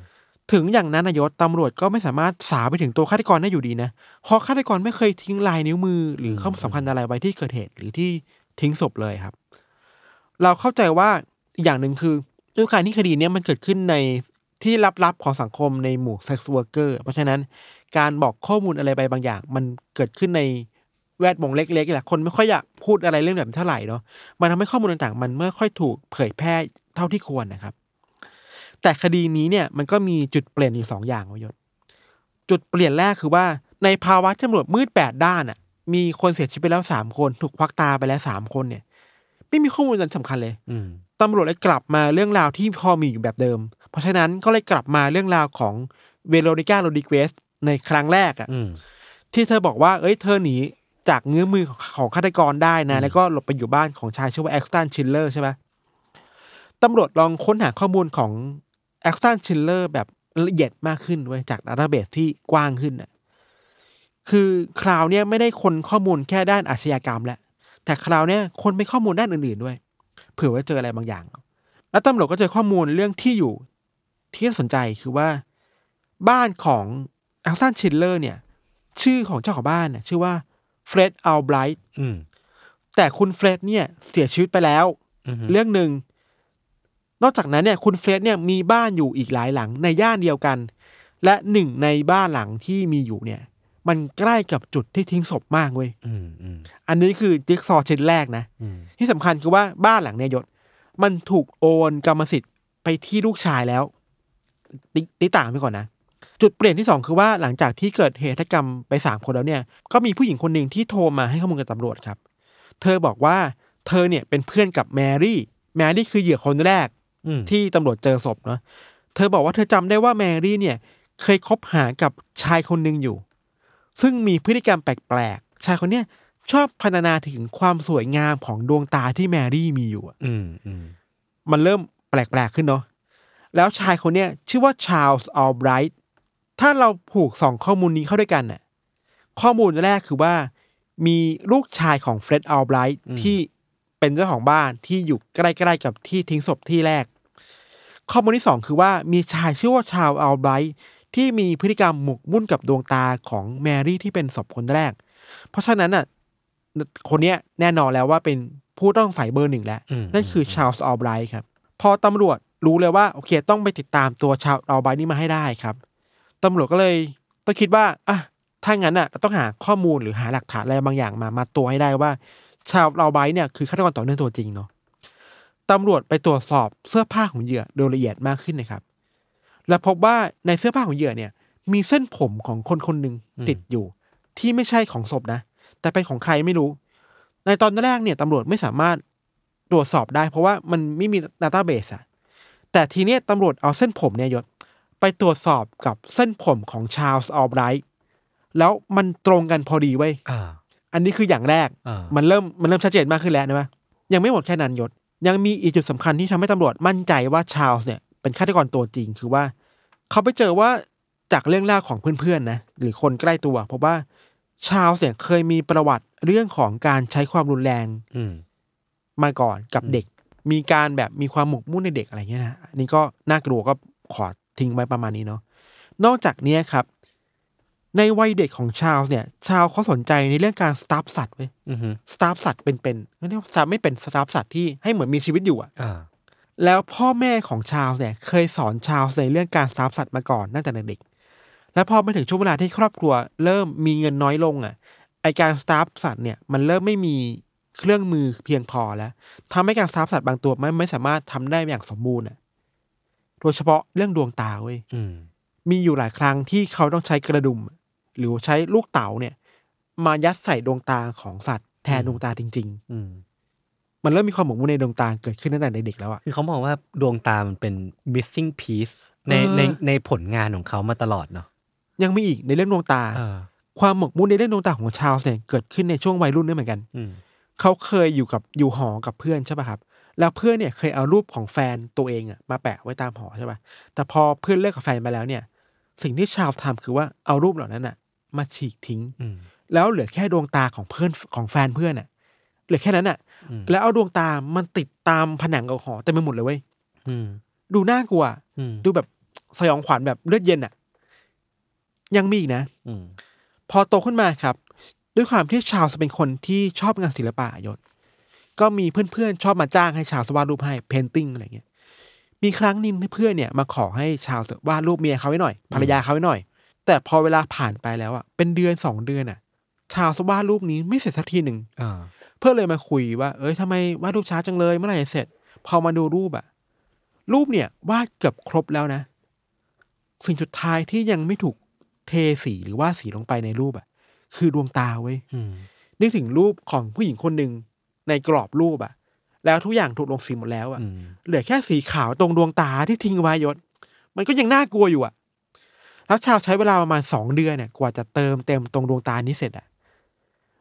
ถึงอย่างนั้นนายศตำรวจก็ไม่สามารถสาวไปถึงตัวฆาตกรได้อยู่ดีนะเพราะฆาตกรไม่เคยทิ้งลายนิ้วมือ หรือข้อมูลสำคัญอะไรไว้ที่เกิดเหตุหรือที่ทิ้งศพเลยครับ เราเข้าใจว่าอีกอย่างหนึ่งคือด้วยการที่คดีเนี้ยมันเกิดขึ้นใน ที่ลับๆของสังคมในหมู่ sex worker เพราะฉะนั้นการบอกข้อมูลอะไรไปบางอย่าง มันเกิดขึ้นในแวดวงเล็กๆแหละคนไม่ค่อยอยากพูดอะไรเรื่องแบบนี้เท่าไหร่เนาะมันทำให้ข้อมูลต่างๆ มันไม่ค่อยถูกเผยแพร่เท่าที่ควรนะครับ แต่คดีนี้เนี่ยมันก็มีจุดเปลี่ยนอยู่สองอย่างวะยศจุดเปลี่ยนแรกคือว่าในภาวะที่ตำรวจมืดแปดด้านอะ มีคนเสียชีวิตไปแล้วสามคน ถูกควักตาไปแล้วสามคนเนี่ย ไม่มีข้อมูลอันสำคัญเลยอืมตำรวจเลยกลับมาเรื่องราวที่พอมีอยู่แบบเดิม เพราะฉะนั้นก็เลยกลับมาเรื่องราวของเวโรนิก้าโรดิเกสในครั้งแรกอะอืมที่เธอบอกว่า เอ้ยเธอหนีจากเงื้อมือของของฆาตกรได้นะ แล้วก็หลบไปอยู่บ้านของชายชื่อว่าแอ็กสตันชิลเลอร์ใช่ไหมตำรวจลองค้นหาข้อมูลของแอ็กสตันชิลเลอร์แบบละเอียดมากขึ้นด้วยจาก database ที่กว้างขึ้นน่ะคือคราวเนี้ยไม่ได้ค้นข้อมูลแค่ด้านอาชญากรรมแล้วแต่คราวเนี้ยค้นไปข้อมูลด้านอื่นๆด้วย เผื่อว่าเจออะไรบางอย่าง แล้วตำรวจก็เจอข้อมูลเรื่องที่อยู่ ที่น่าสนใจคือว่าบ้านของแอ็กสตันชิลเลอร์เนี่ย ชื่อของเจ้าของบ้านน่ะชื่อว่าเฟร็ดอัลไบรท์อืมแต่คุณเฟร็ดเนี่ยเสียชีวิตไปแล้วอืมเรื่องหนึ่ง นอกจากนั้นเนี่ย คุณเฟร็ดเนี่ยมีบ้านอยู่อีกหลายหลังในย่านเดียวกัน และหนึ่งในบ้านหลังที่มีอยู่เนี่ย มันใกล้กับจุดที่ทิ้งศพมากเว้ยอืมอืมอันนี้คือจิ๊กซอว์ชิ้นแรกนะอืมที่สำคัญคือว่าบ้านหลังเนี่ยยศ มันถูกโอนกรรมสิทธิ์ไปที่ลูกชายแล้ว ติติต่างไปก่อนนะ จุดเปลี่ยนที่สองคือว่าหลังจากที่เกิดเหตุฆาตกรรมไปสามคนแล้วเนี่ย ก็มีผู้หญิงคนหนึ่งที่โทรมาให้ข้อมูลกับตำรวจครับ เธอบอกว่าเธอเนี่ยเป็นเพื่อนกับแมรี่ แมรี่คือเหยื่อคนแรกอืมที่ตำรวจเจอศพเนาะ เธอบอกว่าเธอจำได้ว่าแมรี่เนี่ยเคยคบหากับชายคนหนึ่งอยู่ ซึ่งมีพฤติกรรมแปลกๆ ชายคนเนี้ยชอบพรรณนาถึงความสวยงามของดวงตาที่แมรี่มีอยู่อะอืมอืมมันเริ่มแปลกๆขึ้นเนาะ แล้วชายคนเนี้ยชื่อว่าชาร์ลส์อัลไบรท์ถ้าเราผูกสองข้อมูลนี้เข้าด้วยกันน่ะข้อมูลแรกคือว่ามีลูกชายของเฟร็ดอัลไบรท์อืมที่เป็นเจ้าของบ้านที่อยู่ใกล้ๆกับที่ทิ้งศพที่แรก ข้อมูลที่สองคือว่ามีชายชื่อว่าชาร์ลส์อัลไบรท์ที่มีพฤติกรรมหมกมุ่นกับดวงตาของแมรี่ที่เป็นศพคนแรก เพราะฉะนั้นน่ะคนเนี้ยแน่นอนแล้วว่าเป็นผู้ต้องสงสัยเบอร์หนึ่งแล้วอืมนั่นคือชา l ลส์อัลไบรท์ครับ พอตำรวจ รู้เลยว่าโอเค ต้องไปติดตามตัวชาร์ลส์อัลไบรท์นี่มาให้ได้ครับตำรวจก็เลยต้องคิดว่าอะถ้างั้นอะเราต้องหาข้อมูลหรือหาหลักฐานอะไรบางอย่างมามาตัวให้ได้ว่า ชาวอัลไบรท์เนี่ยคือฆาตกรต่อเนื่องตัวจริงเนาะตำรวจไปตรวจสอบเสื้อผ้าของเหยื่อโดยละเอียดมากขึ้นนะครับ และพบว่าในเสื้อผ้าของเหยื่อเนี่ย มีเส้นผมของคนคนหนึ่งติดอยู่ ที่ไม่ใช่ของศพนะ แต่เป็นของใครไม่รู้ ในตอนแรกเนี่ยตำรวจไม่สามารถตรวจสอบได้ เพราะว่ามันไม่มีดัตต้าเบสอะ แต่ทีเนี้ยตำรวจเอาเส้นผมเนี่ยยศไปตรวจสอบกับเส้นผมของชา l ลส์อัลไบรท์แล้วมันตรงกันพอดีเว้ยอ่า อันนี้คืออย่างแรก อ่ามันเริ่มมันเริ่มชัดเจนมากขึ้นแล้วนะว่ายังไม่หมดแค่นั้นยศ ยังมีอีกจุดสำคัญที่ทำให้ตำรวจมั่นใจว่าชา l ลส์เนี่ยเป็นฆาตกรตัวจริง คือว่า เขาไปเจอว่าจากเรื่องเล่าของเพื่อนๆนะหรือคนใกล้ตัวเพราะว่าชา l ลส์เนี่ยเคยมีประวัติเรื่องของการใช้ความรุนแรงอืม มาก่อนกับเด็ก มีการแบบมีความหมกมุ่นในเด็กอะไรเงี้ยนะอันนี้ก็น่ากลัวก็ขอทิ้งไว้ประมาณนี้เนาะนอกจากเนี้ยครับ ในวัยเด็กของชา l ลส์เนี่ย ชาวเขาสนใจในเรื่องการสตาฟสัตว์เว้ยอือฮึสตาฟสัตว์เป็นๆไม่เรียกว่าสตาฟไม่เป็นสตาฟสัตว์ที่ให้เหมือนมีชีวิตอยู่อะอ่าแล้วพ่อแม่ของชา l ลส์เนี่ย เคยสอนชา l ลส์ในเรื่องการสตาฟสัตว์มาก่อนตั้งแต่เด็กๆแล้วพอมาถึงช่วงเวลาที่ครอบครัว เริ่มมีเงินน้อยลงอะไอการสตาฟสัตว์เนี่ยมันเริ่มไม่มี เครื่องมือเพียงพอแล้วทำให้การสตาฟสัตว์บางตัวไม่ไม่สามารถทำได้อย่างสมบูรณ์อะโดยเฉพาะเรื่องดวงตาเว้ยอืมมีอยู่หลายครั้งที่เขาต้องใช้กระดุม หรือใช้ลูกเต๋าเนี่ย มายัดใส่ดวงตาของสัตว์แทนดวงตาจริงอืมๆมันเริ่มมีความหมกมุ่นในดวงตาเกิดขึ้นตั้งแต่เด็กๆแล้วอะ คือเขามองว่าดวงตามันเป็น missing piece ในเออในในผลงานของเขามาตลอดเนาะ ยังมีอีกในเรื่องดวงตาอ่าความหมกมุ่นในเรื่องดวงตาของชาลส์เนี่ยเกิดขึ้นในช่วงวัยรุ่นด้วยเหมือนกันอืม เขาเคยอยู่กับอยู่หอกับเพื่อนใช่ป่ะครับ แล้วเพื่อนเนี่ยเคยเอารูปของแฟนตัวเองอะมาแปะไว้ตามหอใช่ป่ะ แต่พอเพื่อนเลิกกับแฟนไปแล้วเนี่ย สิ่งที่ชาวทำคือว่าเอารูปเหล่านั้นอะมาฉีกทิ้งอืมแล้วเหลือแค่ดวงตาของเพื่อนของแฟนเพื่อนอะเหลือแค่นั้นอะอืมแล้วเอาดวงตามันติดตามผนังของหอเต็มไปหมดเลยเว้ยอืมดูน่ากลัวอืมดูแบบสยองขวัญแบบเลือดเย็นอะยังมีอีกนะอืมพอโตขึ้นมาครับ ด้วยความที่ชาร์ลส์เป็นคนที่ชอบงานศิลปะยศ ก็มีเพื่อนๆชอบมาจ้างให้ชาร์ลส์วาดรูปให้ painting อะไรเงี้ย มีครั้งหนึ่งที่เพื่อนเนี่ยมาขอให้ชาร์ลส์วาดรูปเมียเขาไว้หน่อยภรรยาเขาไว้หน่อย แต่พอเวลาผ่านไปแล้วอะเป็นเดือนสองเดือนอะ ชาวส์วาดรูปนี้ไม่เสร็จสักทีหนึ่งอ่าเพื่อนเลยมาคุยว่า เอ้ยทำไมวาดรูปช้าจังเลยเมื่อไหร่จะเสร็จ พอมาดูรูปอะรูปเนี่ยวาดเกือบครบแล้วนะสิ่งสุดท้ายที่ยังไม่ถูกเทสีหรือว่าสีลงไปในรูปอะ คือดวงตาเว้ยอืมนึกถึงรูปของผู้หญิงคนหนึ่งในกรอบรูปอะแล้วทุกอย่างถูกลงสีหมดแล้วอะอืมเหลือแค่สีขาวตรงดวงตาที่ทิ้งไว้ยศ มันก็ยังน่ากลัวอยู่อะแล้วชาวใช้เวลาประมาณสองเดือนเนี่ย กว่าจะเติมเต็มตรงดวงตานี้เสร็จอะ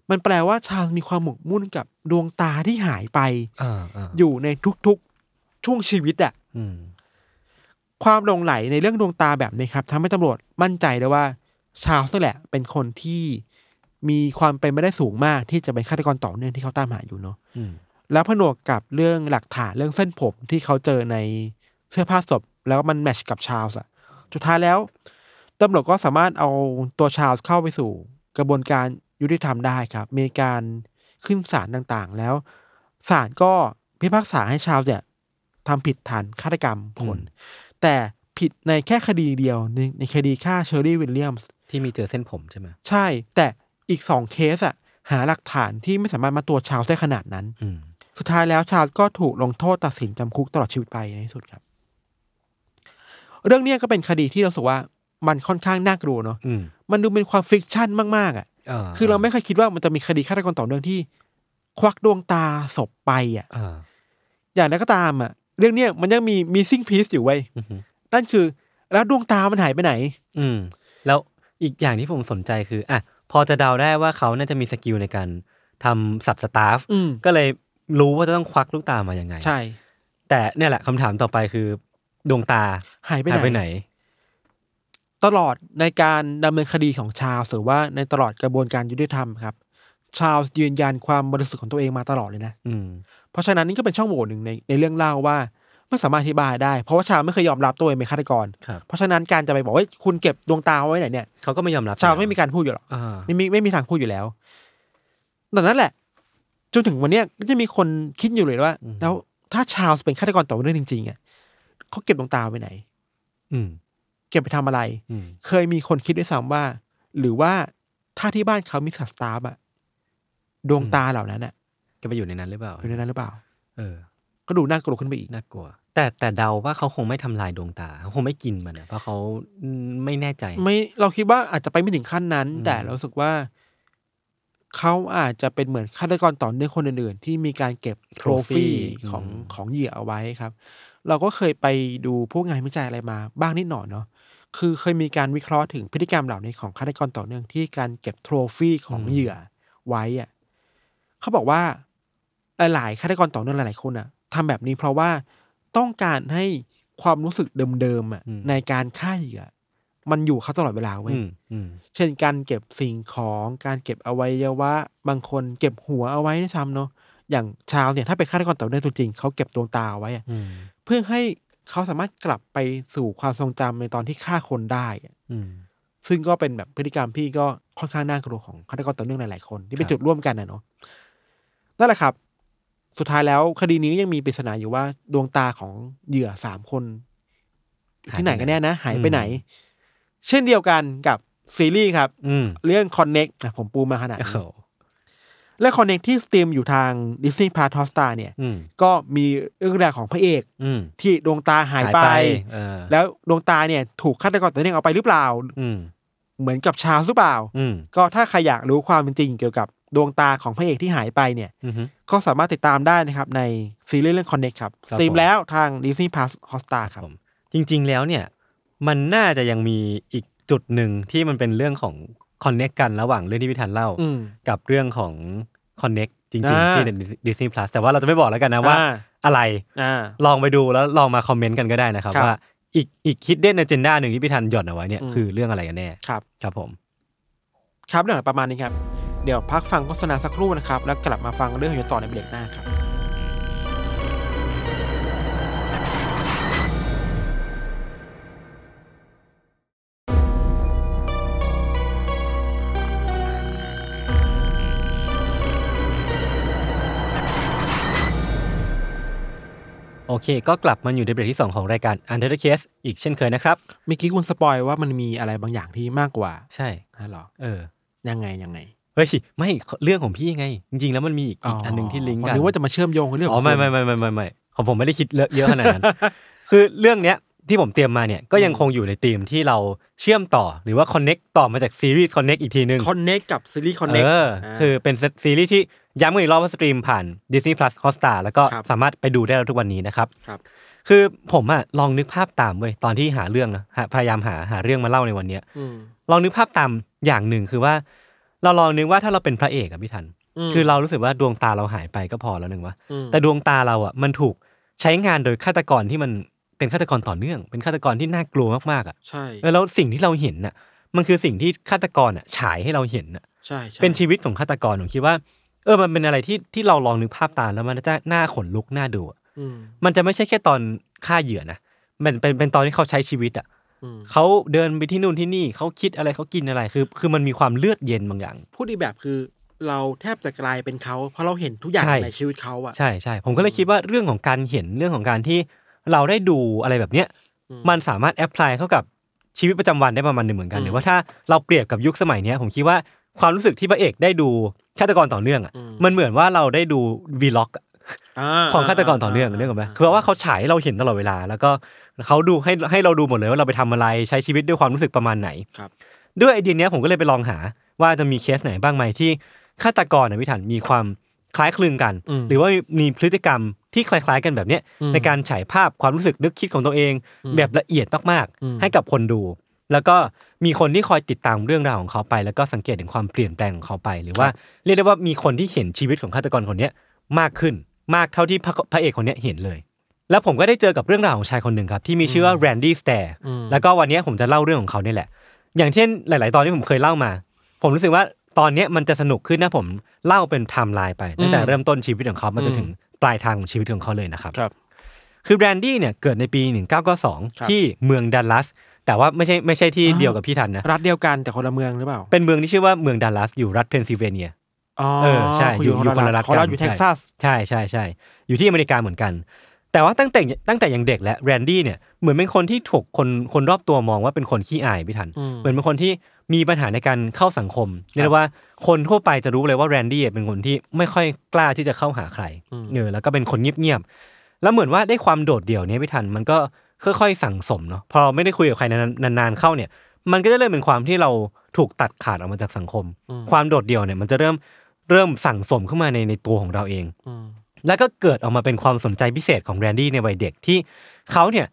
มันแปลว่าชาวมีความหมกมุ่นกับดวงตาที่หายไปอ่าอ่าอยู่ในทุกๆช่วงชีวิตอะอืมความหลงไหลในเรื่องดวงตาแบบนี้ครับทำให้ตำรวจมั่นใจได้ว่า ชาลส์นั่นแหละเป็นคนที่ มีความเป็นไปได้สูงมากที่จะเป็นฆาตกรต่อเนื่องที่เขาตามหาอยู่เนาะอืมแล้วผนวกกับเรื่องหลักฐานเรื่องเส้นผมที่เขาเจอในเสื้อผ้าศพ แล้วมัน match กับชาร์ลส์อะสุดท้ายแล้วตำรวจก็สามารถเอาตัวชาร์ลส์เข้าไปสู่ กระบวนการยุติธรรมได้ครับ มีการขึ้นศาลต่างๆ แล้วศาลก็พิพากษาให้ชาร์ลส์เนี่ยทำผิดฐานฆาตกรรมคนแต่ผิดในแค่คดีเดียวในในคดีฆ่าเชอร์รี่วิลเลียมส์ที่มีเจอเส้นผมใช่ไหมใช่ แต่ อีกสองเคสอะหาหลักฐานที่ไม่สามารถมามัดตัวชาร์ลส์ได้ขนาดนั้นอืมสุดท้ายแล้วชาลส์ก็ถูกลงโทษตัดสินจำคุกตลอดชีวิตไปในที่สุดครับ เรื่องเนี้ยก็เป็นคดีที่เราสึกว่ามันค่อนข้างน่ากลัวเนาะอืมมันดูเป็นความฟิกชันมากๆอะอ่าคือเราไม่เคยคิดว่ามันจะมีคดีฆาตกรต่อเนื่องที่ ควักดวงตาศพไปอะอ่าอย่างไรก็ตามอะ เรื่องเนี้ยมันยังมีมีซิงพีซอยู่ไว้ยอือฮึนั่นคือ แล้วดวงตามันหายไปไหน อืม แล้วอีกอย่างที่ผมสนใจคือ อะ พอจะเดาได้ว่าเขาน่าจะมี skill ในการทำสัตว์สตัฟฟ์อืม ก็เลยรู้ว่าจะต้องควักลูกตามายังไง ใช่ แต่เนี่ยแหละคำถามต่อไปคือ ดวงตาหายไปหายไปไหไหนนตลอดในการดำเนินคดีของชาร์ลส์หรือว่าในตลอดกระบวนการยุติธรรมครับ ชาร์ลส์ยืนยันความบริสุทธิ์ของตัวเองมาตลอดเลยนะ อืม เพราะฉะนั้นนี่ก็เป็นช่องโหว่หนึ่งในในเรื่องเล่าว่า ไม่สามารถอธิบายได้ เพราะว่าชาร์ลส์ไม่เคยยอมรับตัวเองเป็นฆาตกร ครับ เพราะฉะนั้นการจะไปบอกว่าคุณเก็บดวงตาไว้ไหนเนี่ย เขาก็ไม่ยอมรับชาร์ลส์ไม่มีการพูดอยู่หรอก อ่าไม่มีไม่มีทางพูดอยู่แล้วแต่นั่นแหละ จนถึงวันเนี้ยก็จะมีคนคิดอยู่เลยว่า แล้วถ้าชาลส์เป็นฆาตกรต่อเนื่องจริงๆอะเขาเก็บดวงตาไว้ไหน อืมเก็บไปทำอะไร อืมเคยมีคนคิดด้วยซ้ำว่า หรือว่าถ้าที่บ้านเขามีสัตว์สตาร์ฟอะดวงตาเหล่านั้นอะก็ไปอยู่ในนั้นหรือเปล่าอยู่ในนั้นหรือเปล่า เออ ก็ดูน่ากลัวขึ้นไปอีก น่ากลัว แต่แต่เดาว่าเขาคงไม่ทำลายดวงตาเขาคงไม่กินมันอะเพราะเขาอืมไม่แน่ใจ ไม่เราคิดว่าอาจจะไปไม่ถึงขั้นนั้น อืม แต่เรารู้สึกว่า เขาอาจจะเป็นเหมือนฆาตกรต่อเนื่องคนอื่นๆ ที่มีการเก็บโทรฟี่ของของเหยื่อเอาไว้ครับ เราก็เคยไปดูพวกงานวิจัยอะไรมาบ้างนิดหน่อยเนาะคือเคยมีการวิเคราะห์ถึงพฤติกรรมเหล่านี้ของฆาตกรต่อเนื่องที่การเก็บโทรฟี่ของเหยื่อไว้อะเขาบอกว่าหลายๆฆาตกรต่อเนื่องหลายๆคนอะ ทำแบบนี้เพราะว่าต้องการให้ความรู้สึกเดิมๆอะในการฆ่าเหยื่อมันอยู่เขาตลอดเวลาเว้ยอืมอืมเช่นการเก็บสิ่งของการเก็บอวัยวะ บางคนเก็บหัวเอาไว้ด้วยซ้ำเนาะอย่างชาวเนี่ยถ้าเป็นฆาตกรต่อเนื่องตัวจริงเขาเก็บดวงตาเอาไว้อะอืมเพื่อให้เขาสามารถกลับไปสู่ความทรงจำในตอนที่ฆ่าคนได้อะอืมซึ่งก็เป็นแบบพฤติกรรมที่ก็ค่อนข้างน่ากลัวของฆาตกรต่อเนื่องหลายๆคนที่เป็นครับจุดร่วมกันนะเนาะนั่นแหละครับ สุดท้ายแล้วคดีนี้ยังมีปริศนาอยู่ว่าดวงตาของเหยื่อสามคนอยู่ที่ไหนกันแน่นะ หายไปไหน เช่นเดียวกันกับซีรีส์ครับอืมเรื่อง Connect นะผมปูมาขนาดนี้โอ้โหและ Connect ที่ stream อยู่ทาง Disney Plus Hotstar เนี่ยอืมก็มีเรื่องราวของพระเอกอืมที่ดวงตาหายไปเออแล้วดวงตาเนี่ย ถูกฆาตกรตัวเองเอาไปหรือเปล่าอืมเหมือนกับชาร์ลส์หรือเปล่าอืมก็ถ้าใครอยากรู้ความเป็นจริงเกี่ยวกับ ดวงตาของพระเอกที่หายไปเนี่ยอืมก็สามารถติดตามได้นะครับในซีรีส์เรื่อง Connect ครับครัสบตรีมผมแล้วทาง Disney Plus Hotstar ครับผมจริง ๆ แล้วเนี่ยมันน่าจะยังมีอีกจุดหนึ่งที่มันเป็นเรื่องของคอนเน็กกันระหว่างเรื่องที่พี่ธันเล่าอืมกับเรื่องของคอนเน็กจริงอ่าๆที่ใน Disney Plus แต่ว่าเราจะไม่บอกแล้วกันนะว่าอ่าอะไรอ่าลองไปดูแล้วลองมาคอมเมนต์กันก็ได้นะครับครับว่าอีกอีกคิดเด่น a เจนดาหนึ่งที่พี่ธันหย่อนเอาไว้เนี่ยอืมคือเรื่องอะไรกันแน่ครับ ครับผม ครับเรื่องประมาณนี้ครับ เดี๋ยวพักฟังโฆษณาสักครู่นะครับ แล้วกลับมาฟังเรื่องของต่อในเบรกหน้าครับโอเค ก็กลับมาอยู่ในเบรกที่ 2 ของรายการ Under the Case อีกเช่นเคยนะครับ เมื่อกี้คุณ spoil ว่ามันมีอะไรบางอย่างที่มากกว่า ใช่นะหรอ เออ ยังไง ยังไง เฮ้ยไม่เรื่องของพี่ไง จริงๆแล้วมันมีอีกอีกอันหนึ่งที่ลิงก์ผมกันนึกว่าจะมาเชื่อมโยงกับเรื่องอ๋อขงไม่คุณไม่ไม่ไม่ไม่ไม่ของผมไม่ได้คิดเลอะเยอะขนาดนั้นคือเรื่องเนี้ยที่ผมเตรียมมาเนี่ยก็ยังคงอยู่ในธีมที่เราเชื่อมต่อหรือว่า connect ต่อมาจากซีรีส์ connect อีกทีนึงคอนเน็กกับซีรีส์คอนเน็กเออคือเป็นซีรีส์ที่ย้ำกันอีกรอบว่า stream ผ่าน Disney Plus Hotstar แล้วก็ครับสามารถไปดูได้แล้วทุกวันนี้นะครับครับ คือผมอะลองนึกภาพตามเว้ยตอนที่หาเรื่องนะหาพยายามหาหาเรื่องมาเล่าในวันเนี้ยอืมลองนึกภาพตามอย่างหนึ่งคือว่า เราลองนึกว่าถ้าเราเป็นพระเอกอะพี่ทันอืมคือเรารู้สึกว่าดวงตาเราหายไปก็พอแล้วหนึ่งวะอืมแต่ดวงตาเราอะมันถูกใช้งานโดยฆาตกรที่มันเป็นฆาตกรต่อเนื่อง เป็นฆาตกรที่น่ากลัวมากๆอะใช่เออแล้วสิ่งที่เราเห็นน่ะ มันคือสิ่งที่ฆาตกรอะฉายให้เราเห็นน่ะใช่ใช่เป็นชีวิตของฆาตกรผมคิดว่า เออมันเป็นอะไรที่ที่เราลองนึกภาพตามแล้วมันจะน่าขนลุกน่าดูอะอืมมันจะไม่ใช่แค่ตอนฆ่าเหยื่อนะมันเป็นเป็นตอนที่เขาใช้ชีวิตอะอืม เขาเดินไปที่นู่นที่นี่เขาคิดอะไรเขากินอะไรคือ คือมันมีความเลือดเย็นบางอย่าง พูดอีกแบบคือเราแทบจะกลายเป็นเขาเพราะเราเห็นทุกอย่างใช่ ในชีวิตเขาอะใช่ใช่ผมก็เลยคิดว่าเรื่องของการเห็นเรื่องของการที่เราได้ดูอะไรแบบเนี้ยอืมมันสามารถแอพพลายเข้ากับชีวิตประจำวันได้ประมาณหนึ่งเหมือนกันอืมหรือว่าถ้าเราเปรียบกับยุคสมัยเนี้ยผมคิดว่าความรู้สึกที่พระเอกได้ดูฆาตกรต่อเนื่องอะอืมมันเหมือนว่าเราได้ดูวีล็อกอ่าของฆาตกรต่อเนื่องเรื่องกันไหมคือว่าเขาฉายให้เราเห็นตลอดเวลา แล้วก็ เขาดูให้ให้เราดูหมดเลยว่าเราไปทำอะไรใช้ชีวิตด้วยความรู้สึกประมาณไหนครับด้วยไอเดียเนี้ยผมก็เลยไปลองหา ว่าจะมีเคสไหนบ้างไหมที่ฆาตกรนะพี่ถันมีความคล้ายคลึงกันอืมหรือว่ามีพฤติกรรมที่คล้ายๆกันแบบเนี้ยอืมในการฉายภาพความรู้สึกนึกคิดของตัวเองอืมแบบละเอียดมากอืมๆให้กับคนดู แล้วก็มีคนที่คอยติดตามเรื่องราวของเขาไป แล้วก็สังเกตถึงความเปลี่ยนแปลงของเขาไป หรือว่าเรียกได้ว่ามีคนที่เห็นชีวิตของฆาตกรคนเนี้ยมากขึ้นมากเท่าที่พระพระเอกคนเนี้ยเห็นเลย แล้วผมก็ได้เจอกับเรื่องราวของชายคนหนึ่งครับที่มีชื่อว่าแรนดี้สแตร์อืมแล้วก็วันนี้ผมจะเล่าเรื่องของเขาเนี่ยแหละ อย่างเช่นหลาย ๆ ตอนที่ผมเคยเล่ามา ผมรู้สึกว่าตอนเนี้ยมันจะสนุกขึ้นถ้าผมเล่าเป็นไทม์ไลน์ไปตั้งแต่เริ่มต้นชีวิตของเขามาจนถึงปลายทางของชีวิตของเขาเลยนะครับครับ คือแรนดี้เนี่ยเกิดในปีครับ1992 ที่เมืองดัลลัส แต่ว่าไม่ใช่ไม่ใช่ที่อ่าเดียวกับพี่ทันนะรัฐเดียวกันแต่คนละเมืองหรือเปล่า เป็นเมืองที่ชื่อว่าเมืองดัลลัสอยู่รัฐเพนซิลเวเนียอ๋อเออใช่อยู่อยู่คนละรัฐของเรากันอยู่ใช่เท็กซัสใช่ใช่ใช่อยู่ที่อเมริกาเหมือนกัน แต่ว่าตั้งแต่ตั้งแต่ยังเด็กและแรนดี้เนี่ยเหมือนเป็นคนที่ถูกคนคนรอบตัวมองว่าเป็นคนขี้อายพี่ทันอืมเหมือนเป็นคนที่มีปัญหาในการเข้าสังคมเรียกได้ว่าคนทั่วไปจะรู้เลยว่าแรนดี้เป็นคนที่ไม่ค่อยกล้าที่จะเข้าหาใครเออแล้วก็เป็นคนเงียบๆแล้วเหมือนว่าได้ความโดดเดี่ยวเนี้พี่ทันมันก็ค่อยๆสั่งสมเนาะพอเราไม่ได้คุยกับใครนานๆเข้าเนี่ย มันก็จะเริ่มเป็นความที่เราถูกตัดขาดออกมาจากสังคม ความโดดเดี่ยวเนี่ยมันจะเริ่มเริ่มสั่งสมขึ้นมาในในตัวของเราเองอืม แล้วก็เกิดออกมาเป็นความสนใจพิเศษของแรนดี้ในวัยเด็กที่เขาเนี่ย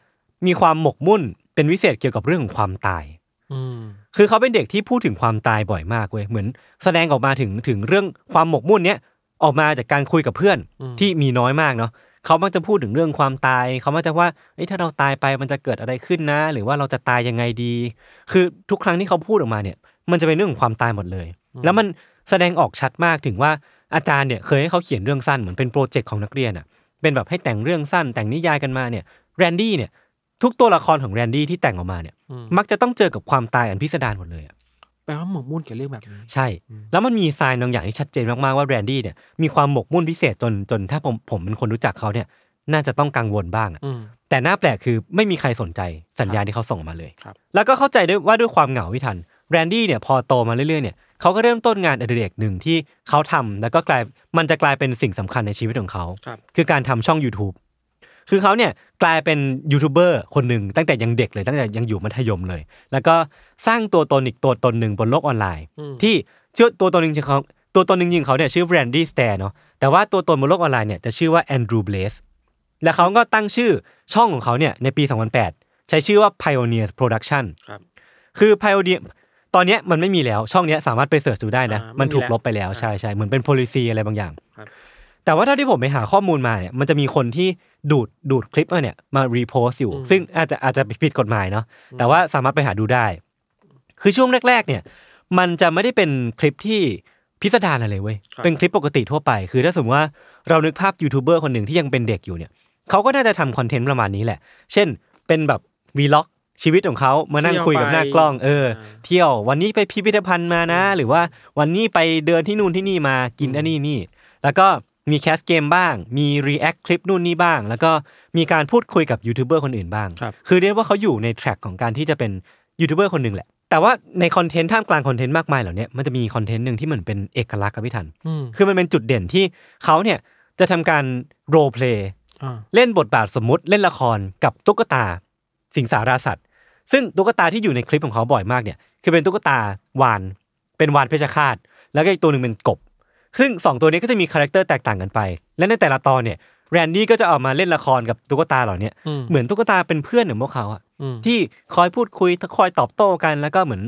มีความหมกมุ่นเป็นพิเศษเกี่ยวกับเรื่องของความตายอืมคือเขาเป็นเด็กที่พูดถึงความตายบ่อยมากเว้ยเหมือน แสดงออกมาถึงถึงเรื่องความหมกมุ่นเนี้ยออกมาจากการคุยกับเพื่อนที่มีน้อยมากเนาะเขามักจะพูดถึงเรื่องความตาย เขามักจะว่าเอ้ยถ้าเราตายไปมันจะเกิดอะไรขึ้นนะ หรือว่าเราจะตายยังไงดี คือทุกครั้งที่เขาพูดออกมาเนี่ย มันจะเป็นเรื่องของความตายหมดเลย แล้วมันแสดงออกชัดมากถึงว่า อาจารย์เนี่ยเคยให้เขาเขียนเรื่องสั้นเหมือนเป็นโปรเจกต์ของนักเรียนอะเป็นแบบให้แต่งเรื่องสั้นแต่งนิยายกันมาเนี่ยแรนดี้เนี่ยทุกตัวละครของแรนดี้ที่แต่งออกมาเนี่ยมักจะต้องเจอกับความตายอันพิสดารหมดเลยอะแปลว่าหมกมุ่นกับเรื่องแบบนี้ใช่ แล้วมันมี sign บางอย่างที่ชัดเจนมากๆว่าแรนดี้เนี่ยมีความหมกมุ่นพิเศษจนจนถ้าผมผมเป็นคนรู้จักเขาเนี่ยน่าจะต้องกังวลบ้างอะอืมแต่น่าแปลกคือไม่มีใครสนใจสัญญาณที่เขาส่งมาเลยครับแล้วก็เข้าใจด้วยว่าด้วยความเหงาที่ทันแรนดี้เนี่ยพอโตมาเรื่อยๆเนี่ย เขาก็เริ่มต้นงานอดิเรกหนึ่งที่เขาทำแล้วก็กลายมันจะกลายเป็นสิ่งสำคัญในชีวิตของเขาครับคือการทำช่อง YouTube คือเขาเนี่ยกลายเป็นยูทูบเบอร์คนหนึ่งตั้งแต่ยังเด็กเลยตั้งแต่ยังอยู่มัธยมเลย แล้วก็สร้างตัวตนอีกตัวตนหนึ่งบนโลกออนไลน์ ที่ชื่อตัวตนหนึ่งจริงๆเขาตัวตนหนึ่งจริงๆเขาเนี่ยชื่อแรนดี้สแตร์เนาะแต่ว่าตัวตนบนโลกออนไลน์เนี่ยจะชื่อว่าแอนดรูเบลสและเขาก็ตั้งชื่อช่องของเขาเนี่ยในปี 2008 ใช้ชื่อว่า Pioneers Production ครับคือ Pioneer ตอนเนี้ยมันไม่มีแล้วช่องเนี้ยสามารถไป search ดูได้นะอ่ามันถูกไม่มีแล้วลบไปแล้วอ่าใช่ใช่เหมือนเป็น policy อะไรบางอย่าง ครับ แต่ว่าเท่าที่ผมไปหาข้อมูลมาเนี่ยมันจะมีคนที่ดูดดูดคลิปมาเนี่ยมา repost อยู่ซึ่งอาจจะอาจจะผิดกฎหมายเนาะแต่ว่าสามารถไปหาดูได้ คือช่วงแรก ๆ เนี่ย มันจะไม่ได้เป็นคลิปที่พิสดารอะไรเว้ยครับ เป็นคลิปปกติทั่วไป คือถ้าสมมติว่าเรานึกภาพยูทูบเบอร์คนหนึ่งที่ยังเป็นเด็กอยู่เนี่ยเขาก็น่าจะทำคอนเทนต์ประมาณนี้แหละ เช่นเป็นแบบ vlog ชีวิตของเขามานั่งคุยกับหน้ากล้อง เออ เที่ยววันนี้ไปพิพิธภัณฑ์มานะ หรือว่าวันนี้ไปเดินที่นู่นที่นี่มากินอันนี้นี่ แล้วก็มี cast เกมบ้าง มี react คลิปนู่นนี่บ้าง แล้วก็มีการพูดคุยกับยูทูบเบอร์คนอื่นบ้างครับคือเรียกว่าเขาอยู่ใน track ของการที่จะเป็นยูทูบเบอร์คนหนึ่งแหละ แต่ว่าในคอนเทนต์ท่ามกลางคอนเทนต์มากมายเหล่านี้มันจะมีคอนเทนต์หนึ่งที่เหมือนเป็นเอกลักษณ์ครับพี่ทันอืมคือมันเป็นจุดเด่นที่เขาเนี่ยจะทำการ roleplay อ่าเล่นบทบาทสมมุติเล่นละครกับตุ๊กตา สิงสาราสัตว์ ซึ่งตุ๊กตาที่อยู่ในคลิปของเขาบ่อยมากเนี่ยคือเป็นตุ๊กตาวาฬ เป็นวาฬเพชฌฆาต แล้วก็อีกตัวหนึ่งเป็นกบ ซึ่งสองตัวนี้ก็จะมีคาแรคเตอร์แตกต่างกันไป และในแต่ละตอนเนี่ยแรนดี้ก็จะเอามาเล่นละครกับตุ๊กตาเหล่าเนี้ยอืมเหมือนตุ๊กตาเป็นเพื่อนของพวกเขาอะอืมที่คอยพูดคุยคอยตอบโต้กันแล้วก็เหมือน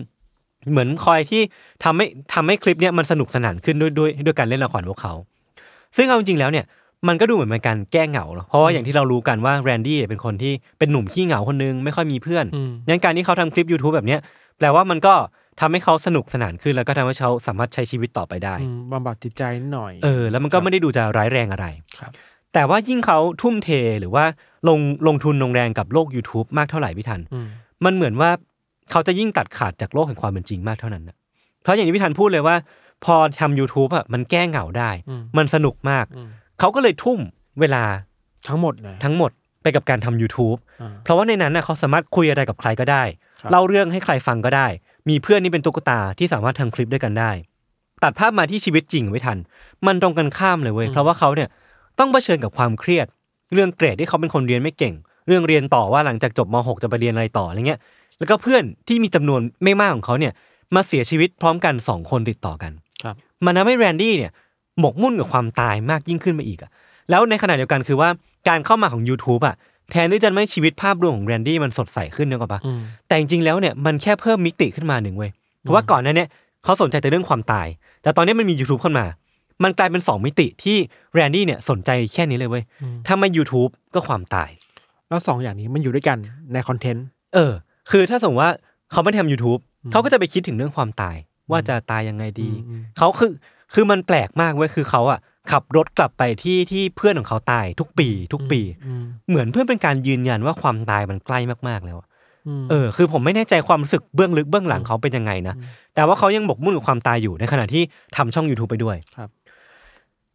เหมือนคอยที่ทำให้ทำให้คลิปเนี้ยมันสนุกสนานขึ้นด้วยด้วยด้วยการเล่นละครพวกเขา ซึ่งเอาจริงๆแล้วเนี่ย มันก็ดูเหมือนเป็นการแก้เหงาเนอะเพราะว่าอย่างที่เรารู้กันว่าแรนดี้เนี่ยเป็นคนที่เป็นหนุ่มขี้เหงาคนนึงไม่ค่อยมีเพื่อนอืมงั้นการที่เขาทำคลิป YouTube แบบเนี้ยแปลว่ามันก็ทำให้เขาสนุกสนานขึ้นแล้วก็ทำให้เขาสามารถใช้ชีวิตต่อไปได้อืมบำบัดจิตใจนิดหน่อย เออ แล้วมันก็ไม่ได้ดูจะร้ายแรงอะไรครับ แต่ว่ายิ่งเขาทุ่มเทหรือว่าลงลงทุนลงแรงกับโลก YouTube มากเท่าไหร่พี่ทันอืมมันเหมือนว่าเขาจะยิ่งตัดขาดจากโลกแห่งความเป็นจริงมากเท่านั้นนะเพราะอย่างที่พี่ทันพูดเลยว่า พอทำ YouTube อะมันแก้เหงาได้อืมมันสนุกมากอืม เขาก็เลยทุ่มเวลาทั้งหมดเลยทั้งหมดไปกับการทำ YouTube อ่าเพราะว่าในนั้นน่ะเขาสามารถคุยอะไรกับใครก็ได้ครับเล่าเรื่องให้ใครฟังก็ได้ มีเพื่อนนี่เป็นตุ๊กตาที่สามารถทำคลิปด้วยกันได้ ตัดภาพมาที่ชีวิตจริงไม่ทัน มันตรงกันข้ามเลยเว้ยเพราะว่าเขาเนี่ยต้องเผชิญกับความเครียด เรื่องเกรดที่เขาเป็นคนเรียนไม่เก่ง เรื่องเรียนต่อว่าหลังจากจบม .6 จะไปเรียนอะไรต่ออะไรเงี้ย แล้วก็เพื่อนที่มีจำนวนไม่มากของเขาเนี่ยมาเสียชีวิตพร้อมกันสองคนติดต่อกันครับมันทำให้แรนดี้เนี่ย หมกมุ่นกับความตายมากยิ่งขึ้นไปอีกอะแล้วในขณะเดียวกันคือว่าการเข้ามาของ YouTube อะแทนที่จะไม่ชีวิตภาพรวมของแรนดี้มันสดใสขึ้นนึกออกปะอืมแต่จริงๆแล้วเนี่ยมันแค่เพิ่มมิติขึ้นมาหนึ่งเว้ยเพราะว่าก่อนหนั้นเนี่ยเขาสนใจแต่เรื่องความตาย แต่ตอนนี้มันมี YouTube ขึ้นมา มันกลายเป็นสองมิติที่แรนดี้เนี่ยสนใจแค่นี้เลยเว้ยอืมถ้าไม่ YouTube ก็ความตาย แล้วสองอย่างนี้มันอยู่ด้วยกันในคอนเทนต์เออ คือถ้าสมมติว่าเขาไม่ทำ YouTube เขาก็จะไปคิดถึงเรื่องความตายว่าจะตายยังไงดีอืมเขาคือ คือมันแปลกมากเว้ยคือเขาอะขับรถกลับไปที่ที่เพื่อนของเขาตายทุกปี ทุกปีอืมเหมือนเพื่อนเป็นการยืนยันว่าความตายมันใกล้มากๆแล้วอะมเออ คือผมไม่แน่ใจความรู้สึกเบื้องลึกเบื้องหลังเขาเป็นยังไงนะแต่ว่าเขายังบกมุ่นกับความตายอยู่ในขณะที่ทำช่อง YouTube ไปด้วยครับ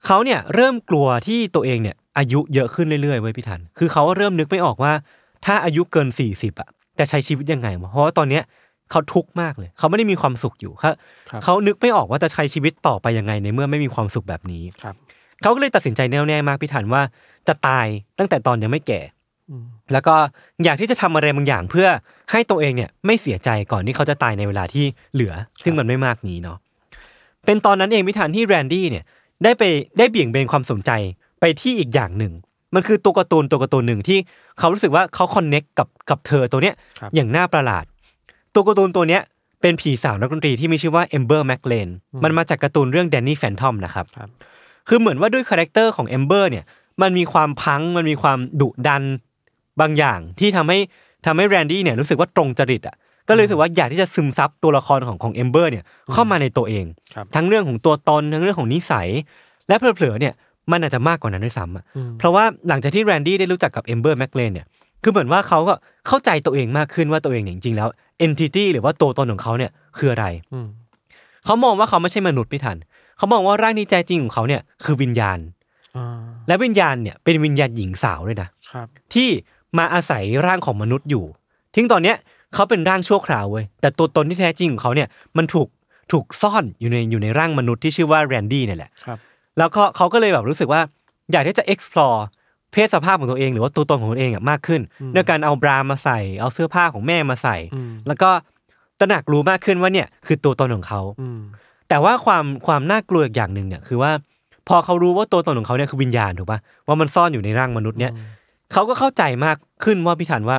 เขาเนี่ยเริ่มกลัวที่ตัวเองเนี่ย อายุเยอะขึ้นเรื่อยๆเว้ยพี่ทัน คือเขาเริ่มนึกไม่ออกว่า ถ้าอายุเกินสี่สิบอะจะใช้ชีวิตยังไงวะเพราะว่าตอนเนี้ย เขาทุกข์มากเลย เขาไม่ได้มีความสุขอยู่เขาครับเขานึกไม่ออกว่าจะใช้ชีวิตต่อไปยังไงในเมื่อไม่มีความสุขแบบนี้ครับเขาก็เลยตัดสินใจแน่วแน่มากพี่ทันว่าจะตายตั้งแต่ตอนยังไม่แก่อืมแล้วก็อยากที่จะทำอะไรบางอย่างเพื่อให้ตัวเองเนี่ยไม่เสียใจก่อนที่เขาจะตายในเวลาที่เหลือ ซึ่งมันไม่มากนี้เนาะเป็นตอนนั้นเองพี่ทันที่แรนดี้เนี่ยได้ไปได้เบี่ยงเบนความสนใจไปที่อีกอย่างหนึ่ง มันคือตัวการ์ตูนตัวการ์ตูนหนึ่งที่เขารู้สึกว่าเขา connect กับกับเธอตัวเนี้ยครับอย่างน่าประหลาด ตัวการ์ตูนตัวเนี้ยเป็นผีสาวนักดนตรีที่มีชื่อว่าเอมเบอร์แมคเลนมันมาจากการ์ตูนเรื่องแดนนี่แฟนทอมนะครับครับคือเหมือนว่าด้วยคาแรคเตอร์ของเอมเบอร์เนี่ยมันมีความพังมันมีความดุดันบางอย่างที่ทำให้ทำให้แรนดี้เนี่ยรู้สึกว่าตรงจริตอะก็เลยรู้สึกว่าอยากที่จะซึมซับตัวละครของของเอมเบอร์เนี่ยเข้ามาในตัวเองครับทั้งเรื่องของตัวตนทั้งเรื่องของนิสัย และเผลอๆเนี่ยมันอาจจะมากกว่านั้นด้วยซ้ำอะอืมเพราะว่าหลังจากที่แรนดี้ได้รู้จักกับเอมเบอร์แมคเลนเนี่ย คือเหมือนว่าเขาก็เข้าใจตัวเองมากขึ้นว่าตัวเองเนี่ยจริงๆแล้ว entity หรือว่าตัวตนของเขาเนี่ยคืออะไรอืมเขามองว่าเขาไม่ใช่มนุษย์พี่ทัน เขามองว่าร่างนี้ใจจริงของเขาเนี่ยคือวิญญาณอ่าและวิญญาณเนี่ยเป็นวิญญาณหญิงสาวด้วยนะครับที่มาอาศัยร่างของมนุษย์อยู่ซึ่งตอนเนี้ยเขาเป็นร่างชั่วคราวเว้ยแต่ตัวตนที่แท้จริงของเขาเนี่ยมันถูกถูกซ่อนอยู่ในอยู่ในร่างมนุษย์ที่ชื่อว่าแรนดี้เนี่ยแหละครับแล้วก็เขาก็เลยแบบรู้สึกว่าอยากที่จะ explore เพศสภาพของตัวเองหรือว่าตัวตนของตัวเองอะมากขึ้นด้วยการเอาบรามาใส่ เอาเสื้อผ้าของแม่มาใส่อืมแล้วก็ตระหนักรู้มากขึ้นว่าเนี่ยคือตัวตนของเขาอืมแต่ว่าความความน่ากลัวอีกอย่างหนึ่งเนี่ยคือว่า พอเขารู้ว่าตัวตนของเขาเนี่ยคือวิญญาณถูกปะว่ามันซ่อนอยู่ในร่างมนุษย์เนี่ยเขาก็เข้าใจมากขึ้นว่าพี่ถันว่า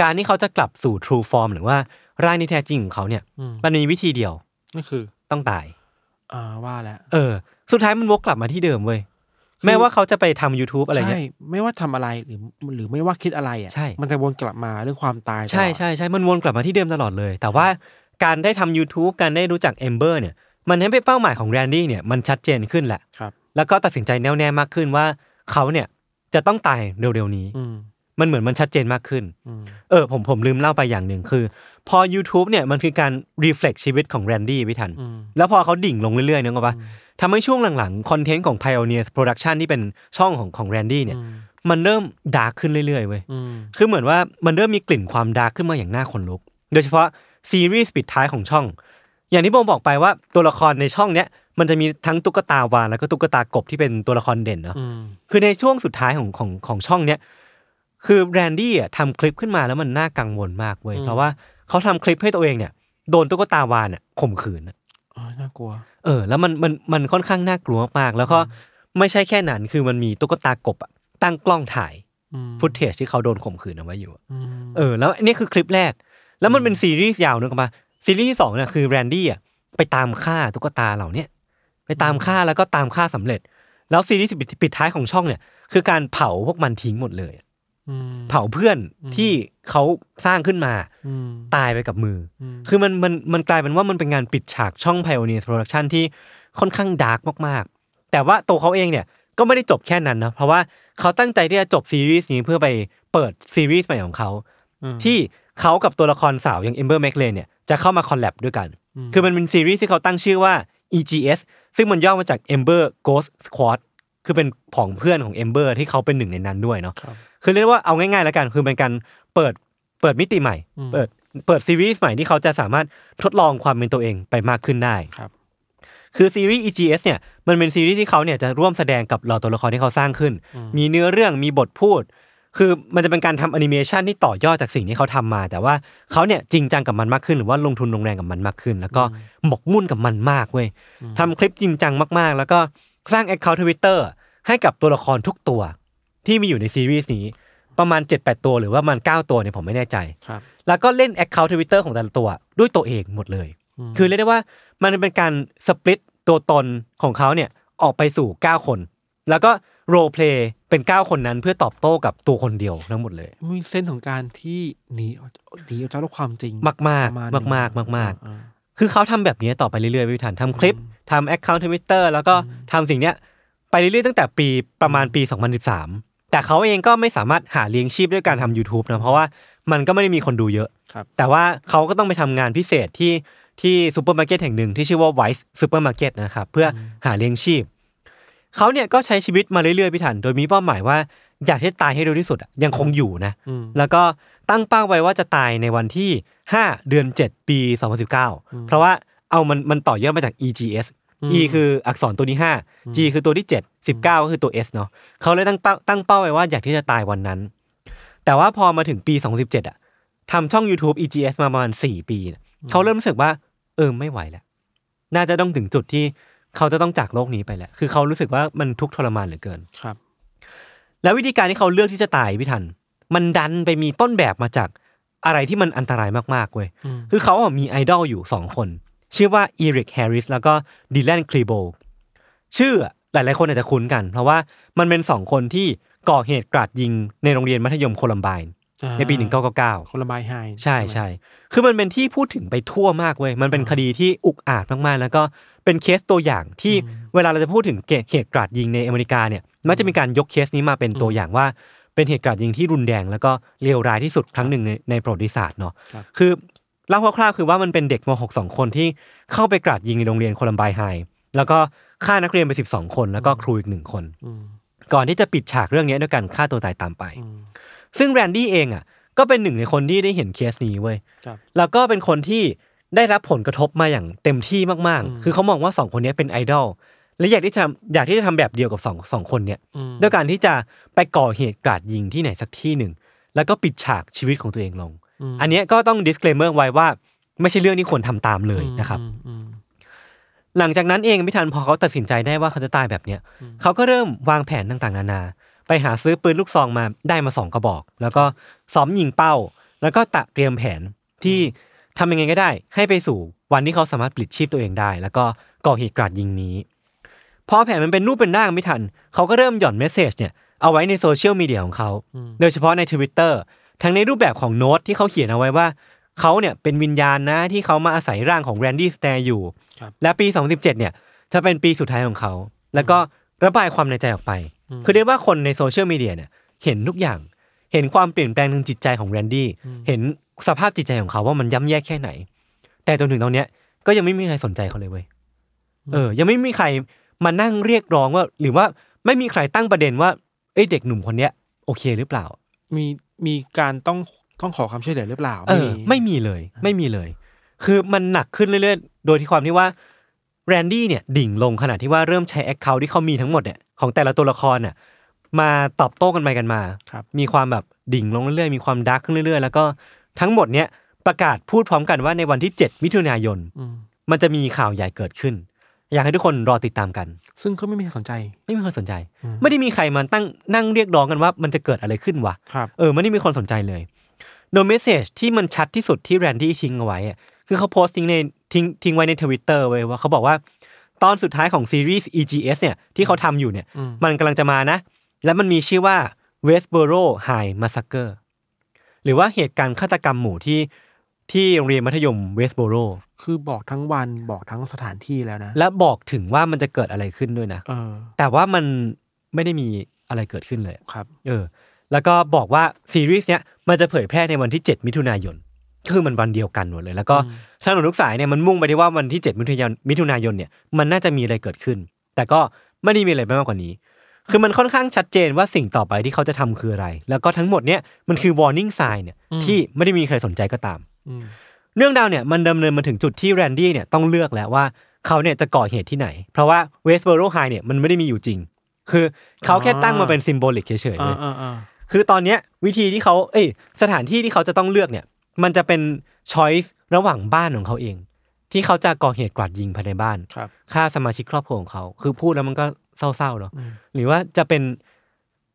การที่เขาจะกลับสู่ true form หรือว่าร่างที่แท้จริงของเขาเนี่ยอืมมันมีวิธีเดียวนั่นคือ ต้องตาย อ่าว่าแล้ว เออ สุดท้ายมันวกกลับมาที่เดิมเว้ย แม้ว่าเขาจะไปทำ YouTube อะไรเงี้ยใช่ไม่ว่าทำอะไรหรือหรือไม่ว่าคิดอะไรอะใช่มันจะวนกลับมาเรื่องความตายตลอดใช่ใช่ใช่มันวนกลับมาที่เดิมตลอดเลย แต่ว่าการได้ทำ YouTube การได้รู้จักเอมเบอร์เนี่ย มันให้เป็นเป้าหมายของแรนดี้เนี่ยมันชัดเจนขึ้นแหละครับแล้วก็ตัดสินใจแน่วแน่มากขึ้นว่าเขาเนี่ยจะต้องตายเร็วๆนี้อืมมันเหมือนมันชัดเจนมากขึ้นอืมเออ ผมผมลืมเล่าไปอย่างหนึ่งคือ พอ YouTube เนี่ยมันคือการ reflect ชีวิตของแรนดี้พี่ทันอืมแล้วพอเขาดิ่งลงเรื่อยๆนึกออกปะ ทำให้ช่วงหลังๆ คอนเทนต์ของ Pioneer Production ที่เป็นช่องของของแรนดี้เนี่ยอืมมันเริ่ม dark ขึ้นเรื่อยๆเว้ยอืมคือเหมือนว่ามันเริ่มมีกลิ่นความ dark ขึ้นมาอย่างน่าขนลุก โดยเฉพาะซีรีส์ปิดท้ายของช่อง อย่างที่ผมบอกไปว่าตัวละครในช่องเนี้ยมันจะมีทั้งตุ๊กตาวาฬแล้วก็ตุ๊กตากบที่เป็นตัวละครเด่นเนาะอืมคือในช่วงสุดท้ายของของของช่องเนี้ยคือแรนดี้อะทำคลิปขึ้นมาแล้วมันน่ากังวลมากเว้ยเพราะว่าเขาทำคลิปให้ตัวเองเนี่ยโดนตุ๊กตาวานอะข่มขืนอะอ๋อ น่ากลัว เออ แล้วมันมันมันค่อนข้างน่ากลัวมากๆแล้วก็ไม่ใช่แค่นั้นคือมันมีตุ๊กตากบอะตั้งกล้องถ่ายอืมฟุตเทจที่เขาโดนข่มขืนเอาไว้อยู่อะอืมเออ แล้วอันนี่คือคลิปแรก แล้วมันเป็นซีรีส์ยาวนึกออกปะซีรีส์ที่สองเนี่ยคือแรนดี้อะไปตามฆ่าตุ๊กตาเหล่าเนี้ยไปตามฆ่าแล้วก็ตามฆ่าสำเร็จ แล้วซีรีส์ปิดปิดท้ายของช่องเนี่ย คือการเผาพวกมันทิ้งหมดเลยอะอืม เผาเพื่อนที่เขาสร้างขึ้นมาอืมตายไปกับมืออมคือมันมันมันกลายเป็นว่ามันเป็นงานปิดฉากช่อง Pioneer Production ที่ค่อนข้างดาร์กมากๆ แต่ว่าตัวเขาเองเนี่ยก็ไม่ได้จบแค่นั้นนะเพราะว่าเขาตั้งใจที่จะจบซีรีส์นี้เพื่อไปเปิดซีรีส์ใหม่ของเขาอืมที่เขากับตัวละครสาวอย่าง Ember McLain เนี่ยจะเข้ามา collab ด้วยกันอืมคือมันเป็นซีรีส์ที่เขาตั้งชื่อว่า EGS ซึ่งมันย่อมาจาก Ember Ghost Squad คือเป็นผองเพื่อนของ Ember ที่เขาเป็นหนึ่งในนั้นด้วยเนาะ ครับคือเรียกว่าเอาง่ายๆแล้วกัน คือเป็นการเปิดเปิดมิติใหม่อืมเปิดเปิดซีรีส์ใหม่ที่เขาจะสามารถทดลองความเป็นตัวเองไปมากขึ้นได้ครับคือซีรีส์ EGS เนี่ยมันเป็นซีรีส์ที่เขาเนี่ยจะร่วมแสดงกับเหล่าตัวละครที่เขาสร้างขึ้น มีเนื้อเรื่องมีบทพูด คือมันจะเป็นการทำแอนิเมชันที่ต่อยอดจากสิ่งที่เขาทำมา แต่ว่าเขาเนี่ยจริงจังกับมันมากขึ้น หรือว่าลงทุนลงแรงกับมันมากขึ้น แล้วก็หมกมุ่นกับมันมากเว้ยทำคลิปจริงจังมากๆ แล้วก็สร้าง Account Twitter ให้กับตัวละครทุกตัว ที่มีอยู่ในซีรีส์นี้ประมาณ 7-8 ตัวหรือว่าประมัน 9 ตัวเนี่ยผมไม่แน่ใจ ครับ แล้วก็เล่น Account Twitter ของแต่ละตัวด้วยตัวเองหมดเลย คือเรียกได้ว่ามันเป็นการสปลิตตัวตนของเขาเนี่ยออกไปสู่ 9 คน แล้วก็โรเพลย์เป็น 9 คนนั้นเพื่อตอบโต้กับตัวคนเดียวทั้งหมดเลย มีเส้นของการที่หนีออกหนีออกจากโลกความจริงมากๆประมาณหนึ่งมากๆมากๆอ่คือเขาทำแบบนี้ต่อไปเรื่อยๆพี่ทันทำคลิปทำ account Twitter แล้วก็ทำสิ่งเนี้ยไปเรื่อยๆตั้งแต่ปีประมาณปี 2013 แต่เขาเองก็ไม่สามารถหาเลี้ยงชีพด้วยการทำ YouTube นะเพราะว่ามันก็ไม่ได้มีคนดูเยอะครับแต่ว่าเขาก็ต้องไปทำงานพิเศษที่ที่ซูเปอร์มาร์เก็ตแห่งหนึ่งที่ชื่อว่า Weis Supermarket นะครับเพื่อหาเลี้ยงชีพเขาเนี่ยก็ใช้ชีวิตมาเรื่อยๆพี่ทันโดยมีเป้าหมายว่าอยากที่จะตายให้เร็วที่สุดอะยังคงอยู่นะอืมแล้วก็ตั้งเป้าไว้ว่าจะตายในวันที่ 5 เดือน 7 ปี 2019 เพราะว่าเอามันมันต่อยอดมาจาก EGS E คืออักษรตัวที่5 G คือตัวที่ 7 19 ก็คือตัว S เนาะเขาเลยตั้งเป้าตั้งเป้าไว้ว่าอยากที่จะตายวันนั้น แต่ว่าพอมาถึงปี 2017อะทำช่อง YouTube EGS มาประมาณ 4 ปีน่ะเขาเริ่มรู้สึกว่า เออไม่ไหวแล้ว น่าจะต้องถึงจุดที่เขาจะต้องจากโลกนี้ไปแล้ว คือเขารู้สึกว่ามันทุกข์ทรมานเหลือเกินครับ แล้ววิธีการที่เขาเลือกที่จะตายพี่ทัน มันดันไปมีต้นแบบมาจากอะไรที่มันอันตรายมากๆเว้ยอืมคือเขาอะมีไอดอลอยู่สองคน ชื่อว่าอีริกแฮร์ริสแล้วก็ดิแลนคลีโบชื่ออะหลาย ๆ คนอาจจะคุ้นกัน เพราะว่ามันเป็นสองคนที่ก่อเหตุกราดยิงในโรงเรียนมัธยมโคลัมไบน์อ่าในปี 1999คนละไม้ไฮใช่ใช่คือมันเป็นที่พูดถึงไปทั่วมากเว้ยมันเป็นคดีที่อุกอาจมาก ๆ แล้วก็เป็นเคสตัวอย่างที่เวลาเราจะพูดถึงเหตุกราดยิงในอเมริกาเนี่ยมักจะมีการยกเคสนี้มาเป็นตัวอย่างว่าเป็นเหตุกราดยิงที่รุนแรงแล้วก็เลวร้ายที่สุดครั้งหนึ่งในในประวัติศาสตร์เนาะครับคือ เล่าคร่าวๆคือว่ามันเป็นเด็กม .6 สองคนที่เข้าไปกราดยิงในโรงเรียนโคลัมไบน์ไฮแล้วก็ฆ่านักเรียนไป12คน แล้วก็ครูอีกหนึ่งคนอืมก่อนที่จะปิดฉากเรื่องนี้ด้วยการฆ่าตัวตายตามไปอืมซึ่งแรนดี้เองอะ ก็เป็นหนึ่งในคนที่ได้เห็นเคสนี้เว้ยครับแล้วก็เป็นคนที่ได้รับผลกระทบมาอย่างเต็มที่มากอืมๆคือเขามองว่าสองคนนี้เป็นไอดอลและอยากที่จะอยากที่จะทำแบบเดียวกับสองสองคนเนี่ยอืมด้วยการที่จะไปก่อเหตุกราดยิงที่ไหนสักที่หนึ่ง แล้วก็ปิดฉากชีวิตของตัวเองลงม อันเนี้ยก็ต้อง disclaimer ไว้ว่า ไม่ใช่เรื่องที่ควรทำตามเลยนะครับอืมอืมหลังจากนั้นเองไม่ทันพอเขาตัดสินใจได้ว่าเขาจะตายแบบเนี้ยเขาก็เริ่มวางแผนต่างๆ นานา ไปหาซื้อปืนลูกซองมาได้มาสองกระบอก แล้วก็ซ้อมยิงเป้า แล้วก็ตระเตรียมแผนที่ทำยังไงก็ได้ ให้ไปสู่วันที่เขาสามารถปลิดชีพตัวเองได้ แล้วก็ก่อเหตุกราดยิงนี้พอแผนมันเป็นรูปเป็นร่างพี่ทัน เขาก็เริ่มหย่อน message เนี่ยเอาไว้ในโซเชียลมีเดียของเขา โดยเฉพาะใน Twitter ทั้งในรูปแบบของโน้ตที่เขาเขียนเอาไว้ว่าเขาเนี่ยเป็นวิญญาณนะที่เขามาอาศัยร่างของแรนดี้สแตร์อยู่ครับและปี 2017 เนี่ยจะเป็นปีสุดท้ายของเขา แล้วก็ระบายความในใจออกไป คือเรียกว่าคนในโซเชียลมีเดียเนี่ยเห็นทุกอย่าง เห็นความเปลี่ยนแปลงทางจิตใจของแรนดี้ เห็นสภาพจิตใจของเขาว่ามันย่ำแย่แค่ไหน แต่จนถึงตอนเนี้ยก็ยังไม่มีใครสนใจเขาเลยเว้ย เออ ยังไม่มีใครมานั่งเรียกร้องว่า หรือว่าไม่มีใครตั้งประเด็นว่า เอ้ยเด็กหนุ่มคนเนี้ยโอเคหรือเปล่า มี มีการต้องต้องขอความช่วยเหลือหรือเปล่าเออไม่มีเลย ไม่มีเลย คือมันหนักขึ้นเรื่อยๆ โดยที่ความที่ว่าแรนดี้เนี่ยดิ่งลงขนาดที่ว่าเริ่มใช้ account ที่เขามีทั้งหมดเนี่ยของแต่ละตัวละครน่ะมาตอบโต้กันไปกันมาครับมีความแบบดิ่งลงเรื่อยๆ มีความดาร์กขึ้นเรื่อยๆ แล้วก็ทั้งหมดเนี้ยประกาศพูดพร้อมกันว่าในวันที่ 7 มิถุนายนอืมมันจะมีข่าวใหญ่เกิดขึ้น อยากให้ทุกคนรอติดตามกัน ซึ่งก็ไม่มีใครสนใจ ไม่มีคนสนใจ อืม ไม่ได้มีใครมาตั้งนั่งเรียกร้องกันว่ามันจะเกิดอะไรขึ้นวะ ครับ เออไม่ได้มีคนสนใจเลย โดย message ที่มันชัดที่สุดที่แรนดี้ทิ้งเอาไว้อะคือเขาโพสต์ทิ้งในทิ้งทิ้งไว้ในทวิตเตอร์ไว้ว่าเขาบอกว่า ตอนสุดท้ายของซีรีส์ EGS เนี่ยที่เขาทำอยู่เนี่ย อืม มันกำลังจะมานะ และมันมีชื่อว่า Westboro High Massacre หรือว่าเหตุการณ์ฆาตกรรมหมู่ที่ที่โรงเรียนมัธยมเวสต์โบโร คือบอกทั้งวันบอกทั้งสถานที่แล้วนะ และบอกถึงว่ามันจะเกิดอะไรขึ้นด้วยนะ เออ แต่ว่ามันไม่ได้มีอะไรเกิดขึ้นเลย ครับ เออ แล้วก็บอกว่าซีรีส์เนี้ยมันจะเผยแพร่ในวันที่ 7 มิถุนายน คือมันวันเดียวกันหมดเลย แล้วก็ถนนทุกสายเนี่ยมันมุ่งไปที่ว่าวันที่ 7 มิถุนายนมิถุนายนเนี่ยมันน่าจะมีอะไรเกิดขึ้น แต่ก็ไม่ได้มีอะไรมากกว่านี้ คือมันค่อนข้างชัดเจนว่าสิ่งต่อไปที่เขาจะทำคืออะไร แล้วก็ทั้งหมดเนี่ยมันคือ warning sign เนี่ยที่ไม่ได้มีใครสนใจก็ตามอืม เรื่องราวเนี่ยมันดำเนินมาถึงจุดที่แรนดี้เนี่ยต้องเลือกแล้วว่าเขาเนี่ยจะก่อเหตุที่ไหน เพราะว่าเวสต์ o บโรไฮเนี่ยมันไม่ได้มีอยู่จริง คือเขาแค่ตั้งมาเป็น symbolic เฉยๆอ่าเลยอ่าอ่าคือตอนเนี้ยวิธีที่เขาเอ้ยสถานที่ที่เขาจะต้องเลือกเนี่ย มันจะเป็น choice ระหว่างบ้านของเขาเอง ที่เขาจะก่อเหตุกราดยิงภายในบ้านครับฆ่าสมาชิกครอบครัวของเขาคือพูดแล้วมันก็เศร้าๆเนาะอืมหรือว่าจะเป็น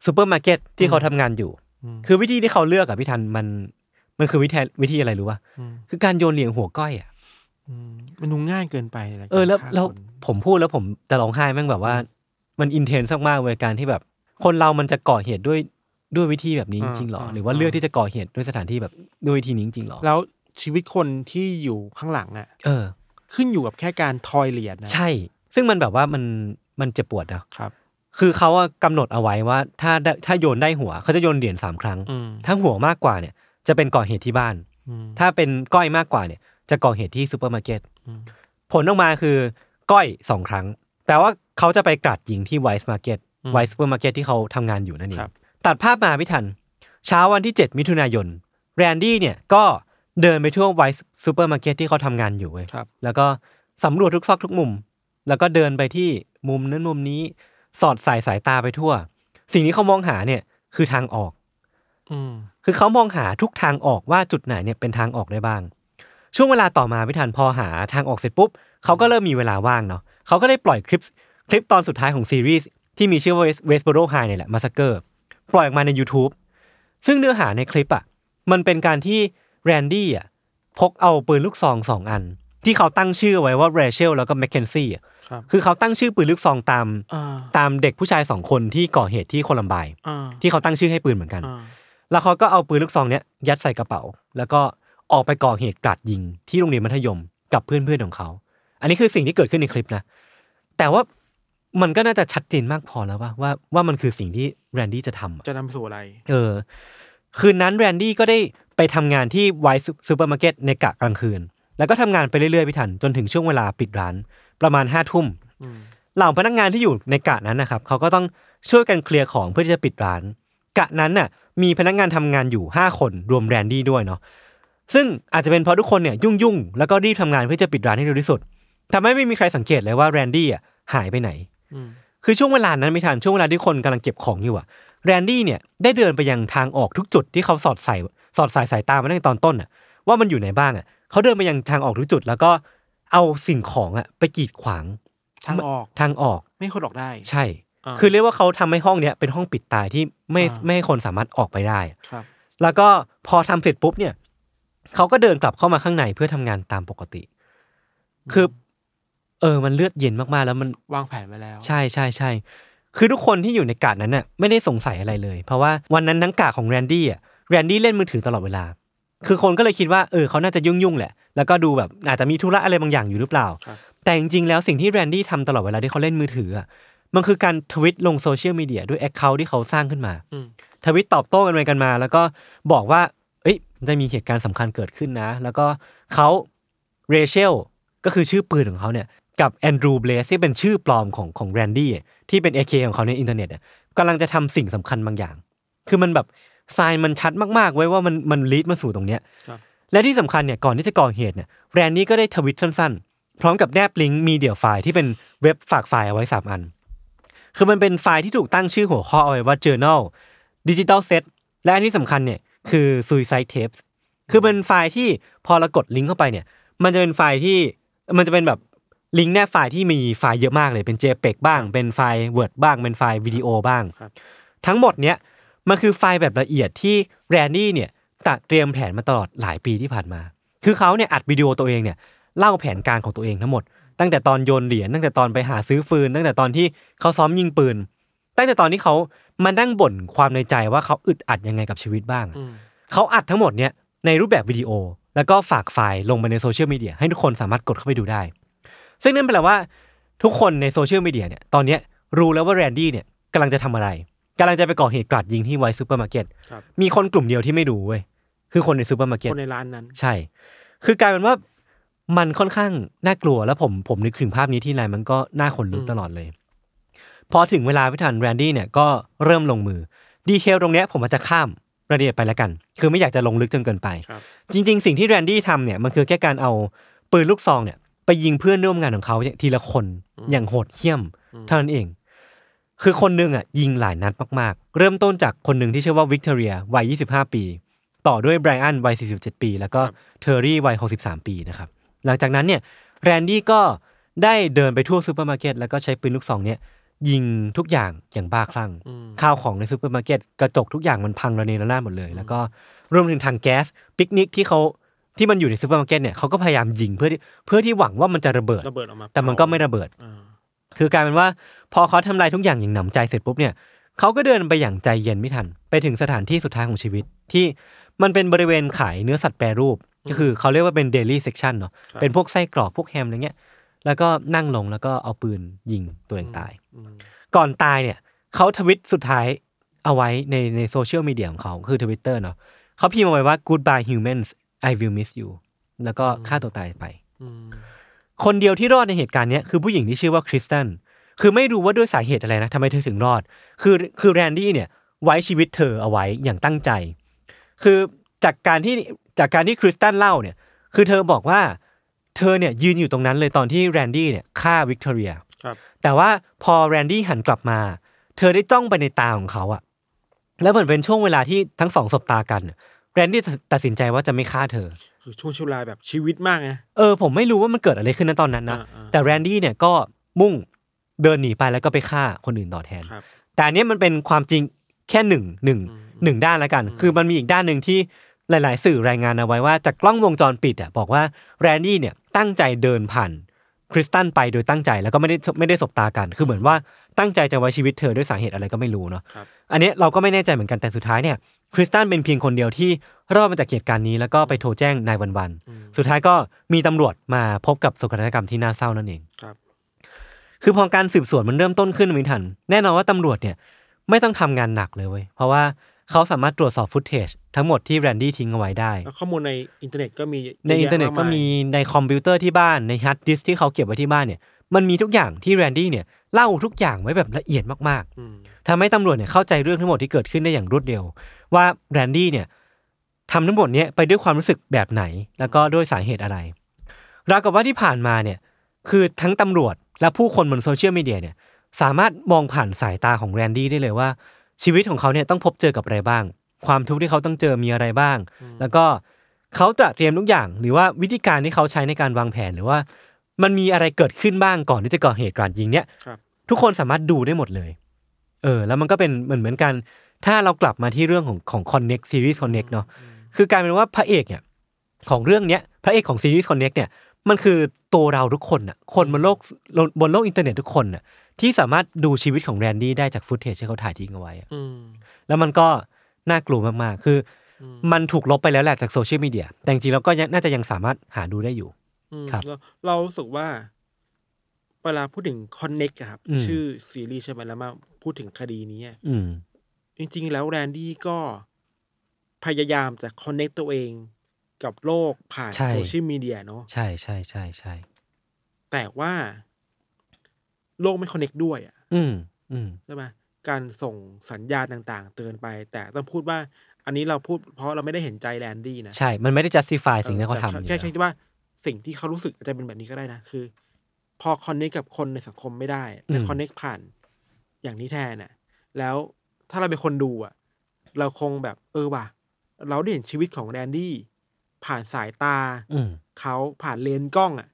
ซูเปอร์มาร์เก็ตที่เขาทำงานอยู่อืมคือวิธีที่เขาเลือกอะพี่ทันมัน มันคือวิธีวิธีอะไรรู้ป่ะอืมคือการโยนเหรียญหัวก้อยอะอืมมันดูง่ายเกินไปนะเออแล้วการฆ่าแล้วคนผมพูดแล้วผมจะร้องไห้แม่งแบบว่า มันอินเทนส์มากๆเว้ยการที่แบบ คนเรามันจะก่อเหตุด้วยด้วยวิธีแบบนี้จริงๆหรออ่าหรือว่าเลือกที่จะก่อเหตุด้วยสถานที่แบบด้วยวิธีนี้จริงๆหรอ แล้วชีวิตคนที่อยู่ข้างหลังอะ เออ ขึ้นอยู่กับแค่การทอยเหรียญนะใช่ ซึ่งมันแบบว่ามันมันเจ็บปวดนะครับ คือเขาอะกำหนดเอาไว้ว่า ถ้าได้ถ้าโยนได้หัวเขาจะโยนเหรียญสามครั้งอืมถ้าหัวมากกว่าเนี่ย จะเป็นก่อเหตุที่บ้านอืมถ้าเป็นก้อยมากกว่าเนี่ย จะก่อเหตุที่ซูเปอร์มาร์เก็ตอืมผลออกมาคือก้อยสองครั้งแปลว่าเขาจะไปกราดยิงที่ Weis Market Weis ซูเปอร์มาร์เก็ตที่เขาทำงานอยู่นั่นเองครับตัดภาพมาพี่ทัน เช้าวันที่ 7 มิถุนายน แรนดี้เนี่ยก็เดินไปทั่ว Weis ซูเปอร์มาร์เก็ตที่เขาทำงานอยู่เว้ยครับแล้วก็สำรวจทุกซอกทุกมุม แล้วก็เดินไปที่มุมนั้นมุมนี้ สอดส่ายสายตาไปทั่ว สิ่งที่เขามองหาเนี่ยคือทางออกอืม คือเขามองหาทุกทางออกว่าจุดไหนเนี่ยเป็นทางออกได้บ้าง ช่วงเวลาต่อมาพี่ทันพอหาทางออกเสร็จปุ๊บเขาก็เริ่มมีเวลาว่างเนาะเขาก็ได้ปล่อยคลิปคลิปตอนสุดท้ายของซีรีส์ที่มีชื่อว่า Westboro High เนี่ยแหละ Massacre ปล่อยออกมาใน YouTube ซึ่งเนื้อหาในคลิปอะมันเป็นการที่แรนดี้อะพกเอาปืนลูกซองสองอัน ที่เขาตั้งชื่อไว้ว่าเรเชลแล้วก็แมคเคนซี่อะครับคือเขาตั้งชื่อปืนลูกซองตามอ่าตามเด็กผู้ชายสองคนที่ก่อเหตุที่โคลัมไบน์อ่าที่เขาตั้งชื่อให้ปืนเหมือนกันอ่า แล้วเขาก็เอาปืนลูกซองเนี้ยยัดใส่กระเป๋า แล้วก็ออกไปก่อเหตุกราดยิงที่โรงเรียนมัธยมกับเพื่อนๆของเขา อันนี้คือสิ่งที่เกิดขึ้นในคลิปนะ แต่ว่ามันก็น่าจะชัดเจนมากพอแล้วว่าว่าว่ามันคือสิ่งที่แรนดี้จะทำอะจะนำสู่อะไร เออ คืนนั้นแรนดี้ก็ได้ไปทำงานที่ Weis ซูเปอร์มาร์เก็ตในกะกลางคืน แล้วก็ทำงานไปเรื่อยๆพี่ทันจนถึงช่วงเวลาปิดร้าน ประมาณห้าทุ่มอืมเหล่าพนักงานที่อยู่ในกะนั้นนะครับเขาก็ต้องช่วยกันเคลียร์ของเพื่อที่จะปิดร้าน กะนั้นน่ะมีพนักงานทำงานอยู่ 5 คนรวมแรนดี้ด้วยเนาะซึ่งอาจจะเป็นเพราะทุกคนเนี่ยยุ่งยุ่งๆแล้วก็รีบทำงานเพื่อจะปิดร้านให้เร็วที่สุดทำให้ไม่มีใครสังเกตเลยว่าแรนดี้อะหายไปไหนอืมคือช่วงเวลานั้นไม่ทันช่วงเวลาที่คนกำลังเก็บของอยู่อะแรนดี้เนี่ยได้เดินไปยังทางออกทุกจุดที่เขาสอดใส่สอดสายสายตามาตั้งแต่ตอนต้นอะว่ามันอยู่ไหนบ้างอะเขาเดินไปยังทางออกทุกจุด แล้วก็เอาสิ่งของอะไปกีดขวางทางออกทางออกไม่ให้คนออกได้ ใช่อ่า คือเรียกว่าเขาทำให้ห้องเนี้ยเป็นห้องปิดตายที่ไม่อ่าไม่ให้คนสามารถออกไปได้ครับ แล้วก็พอทำเสร็จปุ๊บเนี่ยเขาก็เดินกลับเข้ามาข้างในเพื่อทำงานตามปกติ คือ เออ มันเลือดเย็นมากๆ แล้วมันวางแผนไว้แล้ว ใช่ใช่ใช่คือทุกคนที่อยู่ในกาดนั้นน่ะไม่ได้สงสัยอะไรเลย เพราะว่าวันนั้นทั้งกาดของแรนดี้อะแรนดี้เล่นมือถือตลอดเวลา คือคนก็เลยคิดว่าเออเขาน่าจะยุ่งยุ่งๆแหละ แล้วก็ดูแบบอาจจะมีธุระอะไรบางอย่างอยู่หรือเปล่าครับแต่จริงๆแล้วสิ่งที่แรนดี้ทำตลอดเวลาที่เขาเล่นมือถืออะ มันคือการทวิตลงโซเชียลมีเดียด้วย account ที่เขาสร้างขึ้นมาอืมทวิตตอบโต้กันไปกันมา แล้วก็บอกว่า เอ้ยได้มีเหตุการณ์สำคัญเกิดขึ้นนะ แล้วก็เขาเรเชลก็คือชื่อปืนของเขาเนี่ยกับ Andrew Blaze ที่เป็นชื่อปลอมของของแรนดี้ที่เป็น AKA ของเขาในอินเทอร์เน็ตอะกำลังจะทำสิ่งสำคัญบางอย่าง คือมันแบบ sign มันชัดมากๆ ไว้ว่ามันมัน lead มาสู่ตรงเนี้ยครับและที่สำคัญเนี่ยก่อนที่จะก่อเหตุเนี่ยแรนดี้ก็ได้ทวิตสั้นๆ พร้อมกับแนบลิงก์ MediaFire ที่เป็นเว็บฝากไฟล์เอาไว้สามอัน คือมันเป็นไฟล์ที่ถูกตั้งชื่อหัวข้อเอาไว้ว่า journal digital set และอันที่สำคัญเนี่ยคือ suicide tapes คือเป็นไฟล์ที่พอเรากดลิงก์เข้าไปเนี่ย มันจะเป็นไฟล์ที่มันจะเป็นแบบลิงก์แนบไฟล์ที่มีไฟล์เยอะมากเลยเป็น JPEG บ้าง เป็นไฟล์ Word บ้าง เป็นไฟล์วิดีโอบ้างครับทั้งหมดเนี้ยมันคือไฟล์แบบละเอียดที่แรนดี้เนี่ยตัดเตรียมแผนมาตลอดหลายปีที่ผ่านมา คือเขาเนี่ยอัดวิดีโอตัวเองเนี่ยเล่าแผนการของตัวเองทั้งหมด ตั้งแต่ตอนโยนเหรียญตั้งแต่ตอนไปหาซื้อฟืน ตั้งแต่ตอนที่เขาซ้อมยิงปืน ตั้งแต่ตอนที่เขามานั่งบ่นความในใจว่าเขาอึดอัดยังไงกับชีวิตบ้างอืมเขาอัดทั้งหมดเนี่ยในรูปแบบวิดีโอ แล้วก็ฝากไฟล์ลงไปในโซเชียลมีเดียให้ทุกคนสามารถกดเข้าไปดูได้ ซึ่งนั่นแปลว่าทุกคนในโซเชียลมีเดียเนี่ยตอนเนี้ยรู้แล้วว่าแรนดี้เนี่ยกำลังจะทำอะไรกำลังจะไปก่อเหตุกราดยิงที่ Weis ซูเปอร์มาร์เก็ตครับมีคนกลุ่มเดียวที่ไม่รู้เว้ยคือคนในซูเปอร์มาร์เก็ตคนในร้านนั้น ใช่ คือกลายเป็นว่า มันค่อนข้างน่ากลัวแล้วผมผมนึกถึงภาพนี้ที่ไรมันก็น่าขนลุกอืมตลอดเลยพอถึงเวลาพี่ทันแรนดี้เนี่ยก็เริ่มลงมือ detail ตรงเนี้ยผมอาจจะข้ามรายละเอียดไปแล้วกัน คือไม่อยากจะลงลึกจนเกินไปครับจริง ๆ สิ่งที่แรนดี้ทำเนี่ยมันคือแค่การเอาปืนลูกซองเนี่ยไปยิงเพื่อนร่วมงานของเขาทีละคนอย่างโหดเหี้ยมเท่านั้นเอง คือคนหนึ่งอะยิงหลายนัดมากๆ เริ่มต้นจากคนหนึ่งที่ชื่อว่าวิกตอเรียวัย 25 ปี ต่อด้วยไบรอันวัย 47 ปี แล้วก็เทอร์รี่วัย 63 ปีนะครับ หลังจากนั้นเนี่ยแรนดี้ก็ได้เดินไปทั่วซูเปอร์มาร์เก็ตแล้วก็ใช้ปืนลูกซองเนี่ยยิงทุกอย่างอย่างบ้าคลั่งอืมข้าวของในซูเปอร์มาร์เก็ตกระจกทุกอย่างมันพังระเนระนาดหมดเลย แล้วก็รวมถึงถังแก๊สปิกนิกที่เขาที่มันอยู่ในซูเปอร์มาร์เก็ตเนี่ยเขาก็พยายามยิงเพื่อที่เพื่อที่หวังว่ามันจะระเบิดระเบิดออกมา แต่มันก็ไม่ระเบิดอ่าคือกลายเป็นว่า พอเขาทำลายทุกอย่างอย่างหนำใจเสร็จปุ๊บเนี่ยเขาก็เดินไปอย่างใจเย็นพี่ทัน ไปถึงสถานที่สุดท้ายของชีวิต ที่มันเป็นบริเวณขายเนื้อสัตว์แปรรูป ก็คือเขาเรียกว่าเป็นเดลี่เซ c ชันเนาะครับเป็นพวกไส้กรอกพวกแฮมอะไรเงี้ย แล้วก็นั่งลงแล้วก็เอาปืนยิงตัวเองตายอืมก่อนตายเนี่ยเขาทวีตสุดท้ายเอาไว้ในในโซเชียลมีเดียของเขาคือทวิตเตอร์เนาะเขาพิมพ์เอาไว้ว่า goodbye humans I will miss you แล้วก็ฆ่าตัวตายไปอืมคนเดียวที่รอดในเหตุการณ์เนี้ยคือผู้หญิงที่ชื่อว่าคริสตันคือไม่รู้ว่าด้วยสาเหตุอะไรนะทำไมเธอถึงรอด คือคือแรนดี้เนี่ยไว้ชีวิตเธอเอาไว้อย่างตั้งใจ คือจากการที่ จากการที่คริสตันเล่าเนี่ยคือเธอบอกว่าเธอเนี่ยยืนอยู่ตรงนั้นเลยตอนที่แรนดี้เนี่ยฆ่าวิกตอเรียครับแต่ว่าพอแรนดี้หันกลับมา เธอได้จ้องไปในตาของเขาอะแล้วเหมือนเป็นช่วงเวลาที่ทั้งสองสบตากันแรนดี้ตัดสินใจว่าจะไม่ฆ่าเธอคือช่วงชุลายแบบชีวิตมากนะเออผมไม่รู้ว่ามันเกิดอะไรขึ้นนะตอนนั้นนะอ่าๆแต่แรนดี้เนี่ยก็มุ่งเดินหนีไปแล้วก็ไปฆ่าคนอื่นต่อแทนครับแต่อันเนี้ยมันเป็นความจริงแค่หนึ่งหนึ่งอืมหนึ่งด้านแล้วกัน คือมันมีอีกด้านหนึ่งที่ หลาย ๆ สื่อรายงานเอาไว้ว่าจากกล้องวงจรปิดอะบอกว่าแรนดี้เนี่ยตั้งใจเดินผ่านคริสตันไปโดยตั้งใจแล้วก็ไม่ได้ไม่ได้สบตากัน คือเหมือนว่าตั้งใจจะไว้ชีวิตเธอด้วยสาเหตุอะไรก็ไม่รู้เนาะครับอันเนี้ยเราก็ไม่แน่ใจเหมือนกันแต่สุดท้ายเนี่ยคริสตันเป็นเพียงคนเดียวที่รอดมาจากเหตุการณ์นี้แล้วก็ไปโทรแจ้งนายวันวันอืมสุดท้ายก็มีตำรวจมาพบกับโศกนาฏกรรมที่น่าเศร้านั่นเองครับ คือพอการสืบสวนมันเริ่มต้นขึ้นไม่ทัน แน่นอนว่าตำรวจเนี่ยไม่ต้องทำงานหนักเลยเว้ยเพราะว่า เขาสามารถตรวจสอบฟุตเทจทั้งหมดที่แรนดี้ทิ้งเอาไว้ได้แล้วข้อมูลในอินเทอร์เน็ตก็มีในอินเทอร์เน็ตก็มีในคอมพิวเตอร์ที่บ้านในฮาร์ดดิสก์ที่เขาเก็บไว้ที่บ้านเนี่ยมันมีทุกอย่างที่แรนดี้เนี่ยเล่าทุกอย่างไว้แบบละเอียดมากๆอืมทำให้ตำรวจเนี่ยเข้าใจเรื่องทั้งหมดที่เกิดขึ้นได้อย่างรวดเร็ว ว่าแรนดี้เนี่ยทำทั้งหมดเนี้ยไปด้วยความรู้สึกแบบไหน แล้วก็ด้วยสาเหตุอะไรราวกับว่าที่ผ่านมาเนี่ยคือทั้งตำรวจและผู้คนบนโซเชียลมีเดียเนี่ยสามารถมองผ่านสายตาของแรนดี้ได้เลยว่า ชีวิตของเขาเนี่ยต้องพบเจอกับอะไรบ้าง ความทุกข์ที่เขาต้องเจอมีอะไรบ้าง แล้วก็เขาตระเตรียมทุกอย่าง หรือว่าวิธีการที่เขาใช้ในการวางแผนหรือว่า มันมีอะไรเกิดขึ้นบ้างก่อนที่จะก่อเหตุการณ์ยิงเนี่ยครับทุกคนสามารถดูได้หมดเลย เออ แล้วมันก็เป็นเหมือนเหมือนกัน ถ้าเรากลับมาที่เรื่องของของ Connect Series Connect เนาะคือกลายเป็นว่าพระเอกเนี่ยของเรื่องเนี้ยพระเอกของซีรีส์ Connect เนี่ยมันคือตัวเราทุกคนน่ะคนบนโลกบนโลกอินเทอร์เน็ตทุกคนน่ะ ที่สามารถดูชีวิตของแรนดี้ได้จาก footage ที่เขาถ่ายทิ้งเอาไว้อะอืมแล้วมันก็น่ากลัวมากๆ คืออมมันถูกลบไปแล้วแหละจากโซเชียลมีเดีย แต่จริงๆแล้วก็ยังน่าจะยังสามารถหาดูได้อยู่อืมครับ เราเรารู้สึกว่า เวลาพูดถึง Connect อะครับอืมชื่อซีรีส์ใช่ไหมแล้วมาพูดถึงคดีนี้อะอืมจริง ๆ แล้วแรนดี้ก็พยายามจะ Connect ตัวเองกับโลกผ่านใช่โซเชียลมีเดียเนาะใช่ใช่ใช่ใช่แต่ว่า โลกไม่ Connect ด้วยอะอืมอืมใช่ไหมการส่งสัญญาณต่างๆ เตือนไป แต่ต้องพูดว่า อันนี้เราพูดเพราะเราไม่ได้เห็นใจแรนดี้นะใช่ มันไม่ได้ justify สิ่งที่เขาแต่ทำอยู่แค่แล้วแค่คิดว่าสิ่งที่เขารู้สึกอาจจะเป็นแบบนี้ก็ได้นะคือ พอคอนเนคกับคนในสังคมไม่ได้แต่คอนเนคผ่านอย่างนี้แทนน่ะ แล้วถ้าเราเป็นคนดูอะ เราคงแบบเออว่ะ เราได้เห็นชีวิตของแรนดี้ผ่านสายตาอืมเขาผ่านเลนส์กล้องอะม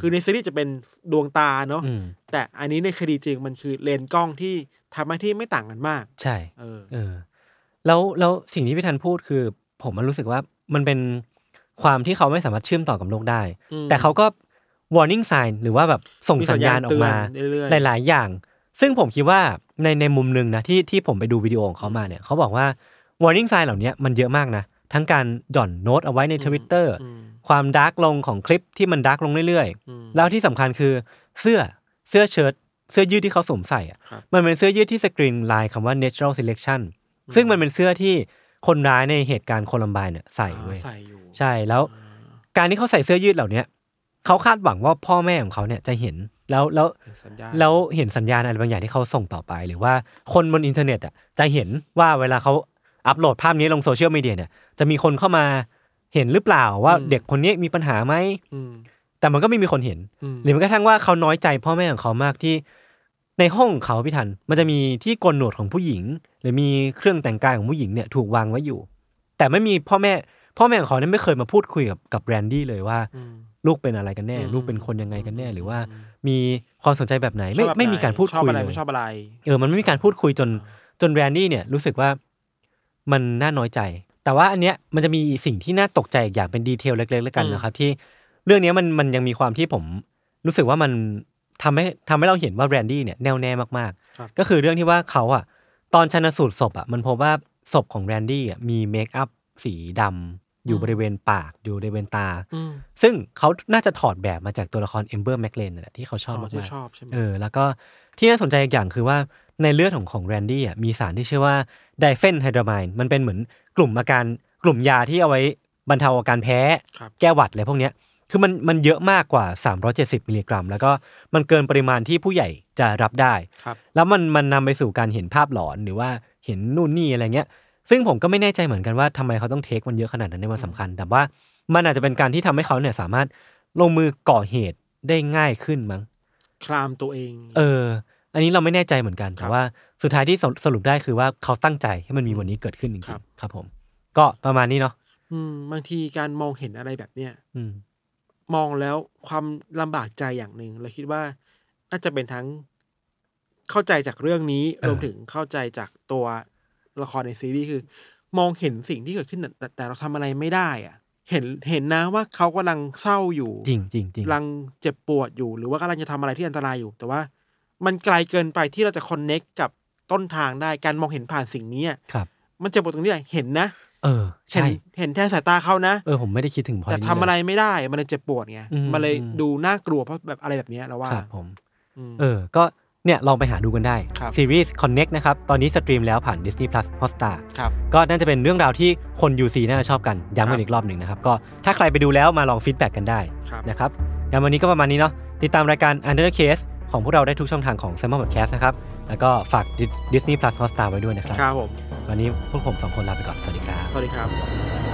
คือในซีรีส์จะเป็นดวงตาเนาะอืมแต่อันนี้ในคดีจริงมันคือเลนส์กล้องที่ทำหน้าที่ไม่ต่างกันมาก ใช่ เออเออ แล้วแล้วสิ่งที่พี่ธันพูดคือ ผมมันรู้สึกว่ามันเป็นความที่เขาไม่สามารถเชื่อมต่อกับโลกได้อืมแต่เขาก็ warning sign หรือว่าแบบส่งสัญญาณออกมาเตือนเรื่อยๆหลาย ๆ อย่าง ซึ่งผมคิดว่าในในมุมหนึ่งนะที่ที่ผมไปดูวิดีโอของเขามาเนี่ยเขาบอกว่า warning sign เหล่านี้มันเยอะมากนะ ทั้งการหย่อนโน้ตเอาไว้ในทวิตเตอร์อืมความ dark ลงของคลิปที่มัน dark ลงเรื่อยอืมๆแล้วที่สำคัญคือเสื้อเสื้อเชิ้ตเสื้อยืดที่เขาสวมใส่อะครับมันเป็นเสื้อยืดที่สกรีนลายคำว่า natural selection ซึ่งมันเป็นเสื้อที่คนร้ายในเหตุการณ์โคลัมไบน์เนี่ยใส่เว้ยใส่อยู่ใช่แล้วการที่เขาใส่เสื้อยืดเหล่าเนี้ยเขาคาดหวังว่าพ่อแม่ของเขาเนี่ยจะเห็นแล้วแล้วเป็นสัญญาณแล้วเห็นสัญญาณอะไรบางอย่างที่เขาส่งต่อไป หรือว่าคนบนอินเทอร์เน็ตอะจะเห็นว่าเวลาเขา อัปโหลดภาพนี้ลงโซเชียลมีเดียเนี่ยจะมีคนเข้ามาเห็นหรือเปล่าว่าเด็กคนนี้มีปัญหาไหมอืมแต่มันก็ไม่มีคนเห็นมหรือแม้กระทั่งว่าเขาน้อยใจพ่อแม่ของเขามากที่ ในห้องของเขาพี่ทันมันจะมีที่โกนหนวดของผู้หญิง หรือมีเครื่องแต่งกายของผู้หญิงเนี่ยถูกวางไว้อยู่ แต่ไม่มีพ่อแม่ พ่อแม่ของเขาเนี่ยไม่เคยมาพูดคุยกับกับแรนดี้เลยว่าอืมลูกเป็นอะไรกันแน่อืมลูกเป็นคนยังไงกันแน่ หรือว่าอืมมีความสนใจแบบไหนไม่ชอบแบบไม่มีการพูดชอบคุยอะไรเลยไม่ชอบอะไร เออมันไม่มีการพูดคุยจนจนแรนดี้เนี่ยรู้สึกว่า มันน่าน้อยใจ แต่ว่าอันเนี้ยมันจะมีสิ่งที่น่าตกใจอีกอย่างเป็น detail เล็กๆแล้วกันอืมนะครับ ที่เรื่องเนี้ยมันมันยังมีความที่ผมรู้สึกว่ามันทำให้ทำให้เราเห็นว่าแรนดี้เนี่ยแน่วแน่มากครับๆก็คือเรื่องที่ว่าเขาอะตอนชันสูตรศพอะมันพบว่าศพของแรนดี้อะมี makeupสีดำอยู่บริเวณปากอยู่บริเวณตาอืมซึ่งเขาน่าจะถอดแบบมาจากตัวละคร Ember McLain แหละที่เขาชอบอ๋อมากที่ๆชอบใช่ไหมเออแล้วก็ที่น่าสนใจอีกอย่างคือว่าในเลือดของของแรนดี้อะมีสารที่ชื่อว่า diphenhydramine มันเป็นเหมือนกลุ่มอาการกลุ่มยาที่เอาไว้บรรเทาอาการแพ้ครับแก้หวัดอะไรพวกเนี้ยคือมันมันเยอะมากกว่า 370 มิลลิกรัม แล้วก็มันเกินปริมาณที่ผู้ใหญ่จะรับได้ครับแล้วมันมันนำไปสู่การเห็นภาพหลอนหรือว่าเห็นนู่นนี่อะไรเงี้ย ซึ่งผมก็ไม่แน่ใจเหมือนกันว่าทำไมเขาต้องเทคมันเยอะขนาดนั้นในวันสำคัญ แต่ว่ามันอาจจะเป็นการที่ทำให้เขาเนี่ยสามารถลงมือก่อเหตุได้ง่ายขึ้นมั้ง คลามตัวเอง เออ อันนี้เราไม่แน่ใจเหมือนกันครัแต่บว่า สุดท้ายที่สรุปสรุปได้คือว่าเขาตั้งใจให้มันมีวันนี้เกิดขึ้นจริงครับๆครับผม ก็ประมาณนี้เนาะอืม บางทีการมองเห็นอะไรแบบเนี้ยอืม มองแล้วความลำบากใจอย่างหนึ่งเราคิดว่าน่าจะเป็นทั้งเข้าใจจากเรื่องนี้เออรวมถึงเข้าใจจากตัวละครในซีรีส์คือ มองเห็นสิ่งที่เกิดขึ้นแต่แต่แต่เราทำอะไรไม่ได้อะ เห็นเห็นนะว่าเขากำลังเศร้าอยู่จริงจริงจริงกำลังเจ็บปวดอยู่ หรือว่ากำลังจะทำอะไรที่อันตรายอยู่ แต่ว่า มันไกลเกินไปที่เราจะคอนเน็กกับ ต้นทางได้การมองเห็นผ่านสิ่งนี้อะครับ มันเจ็บปวดตรงนี้อะเห็นนะเออเห็นใช่เห็นแค่สายตาเขานะเออผมไม่ได้คิดถึงพอยแต่ทำอะไรไม่ได้มันเลยเจ็บปวดไงอืมมันเลยอืมดูน่ากลัวเพราะแบบอะไรแบบเนี้ยเราว่าครับผมมเออ ก็เนี่ยลองไปหาดูกันได้ครับซีรีส์ Connect นะครับ ตอนนี้สตรีมแล้วผ่าน Disney Plus Hotstar ครับก็น่าจะเป็นเรื่องราวที่คน UC น่าจะชอบกัน ย้ำครักันบอีกรอบหนึ่งนะครับ ก็ถ้าใครไปดูแล้วมาลองฟีดแบ็กกันได้ครับนะครับงั้นวันนี้ก็ประมาณนี้เนาะติดตามรายการ Under the Case ของพวกเราได้ทุกช่องทางของ s ซ m o n Podcast นะครับ แล้วก็ฝาก Disney Plus Hotstar ไว้ด้วยนะครับ ครับผม วันนี้พวกผมสองคนลาไปก่อน สวัสดีครับ สวัสดีครับ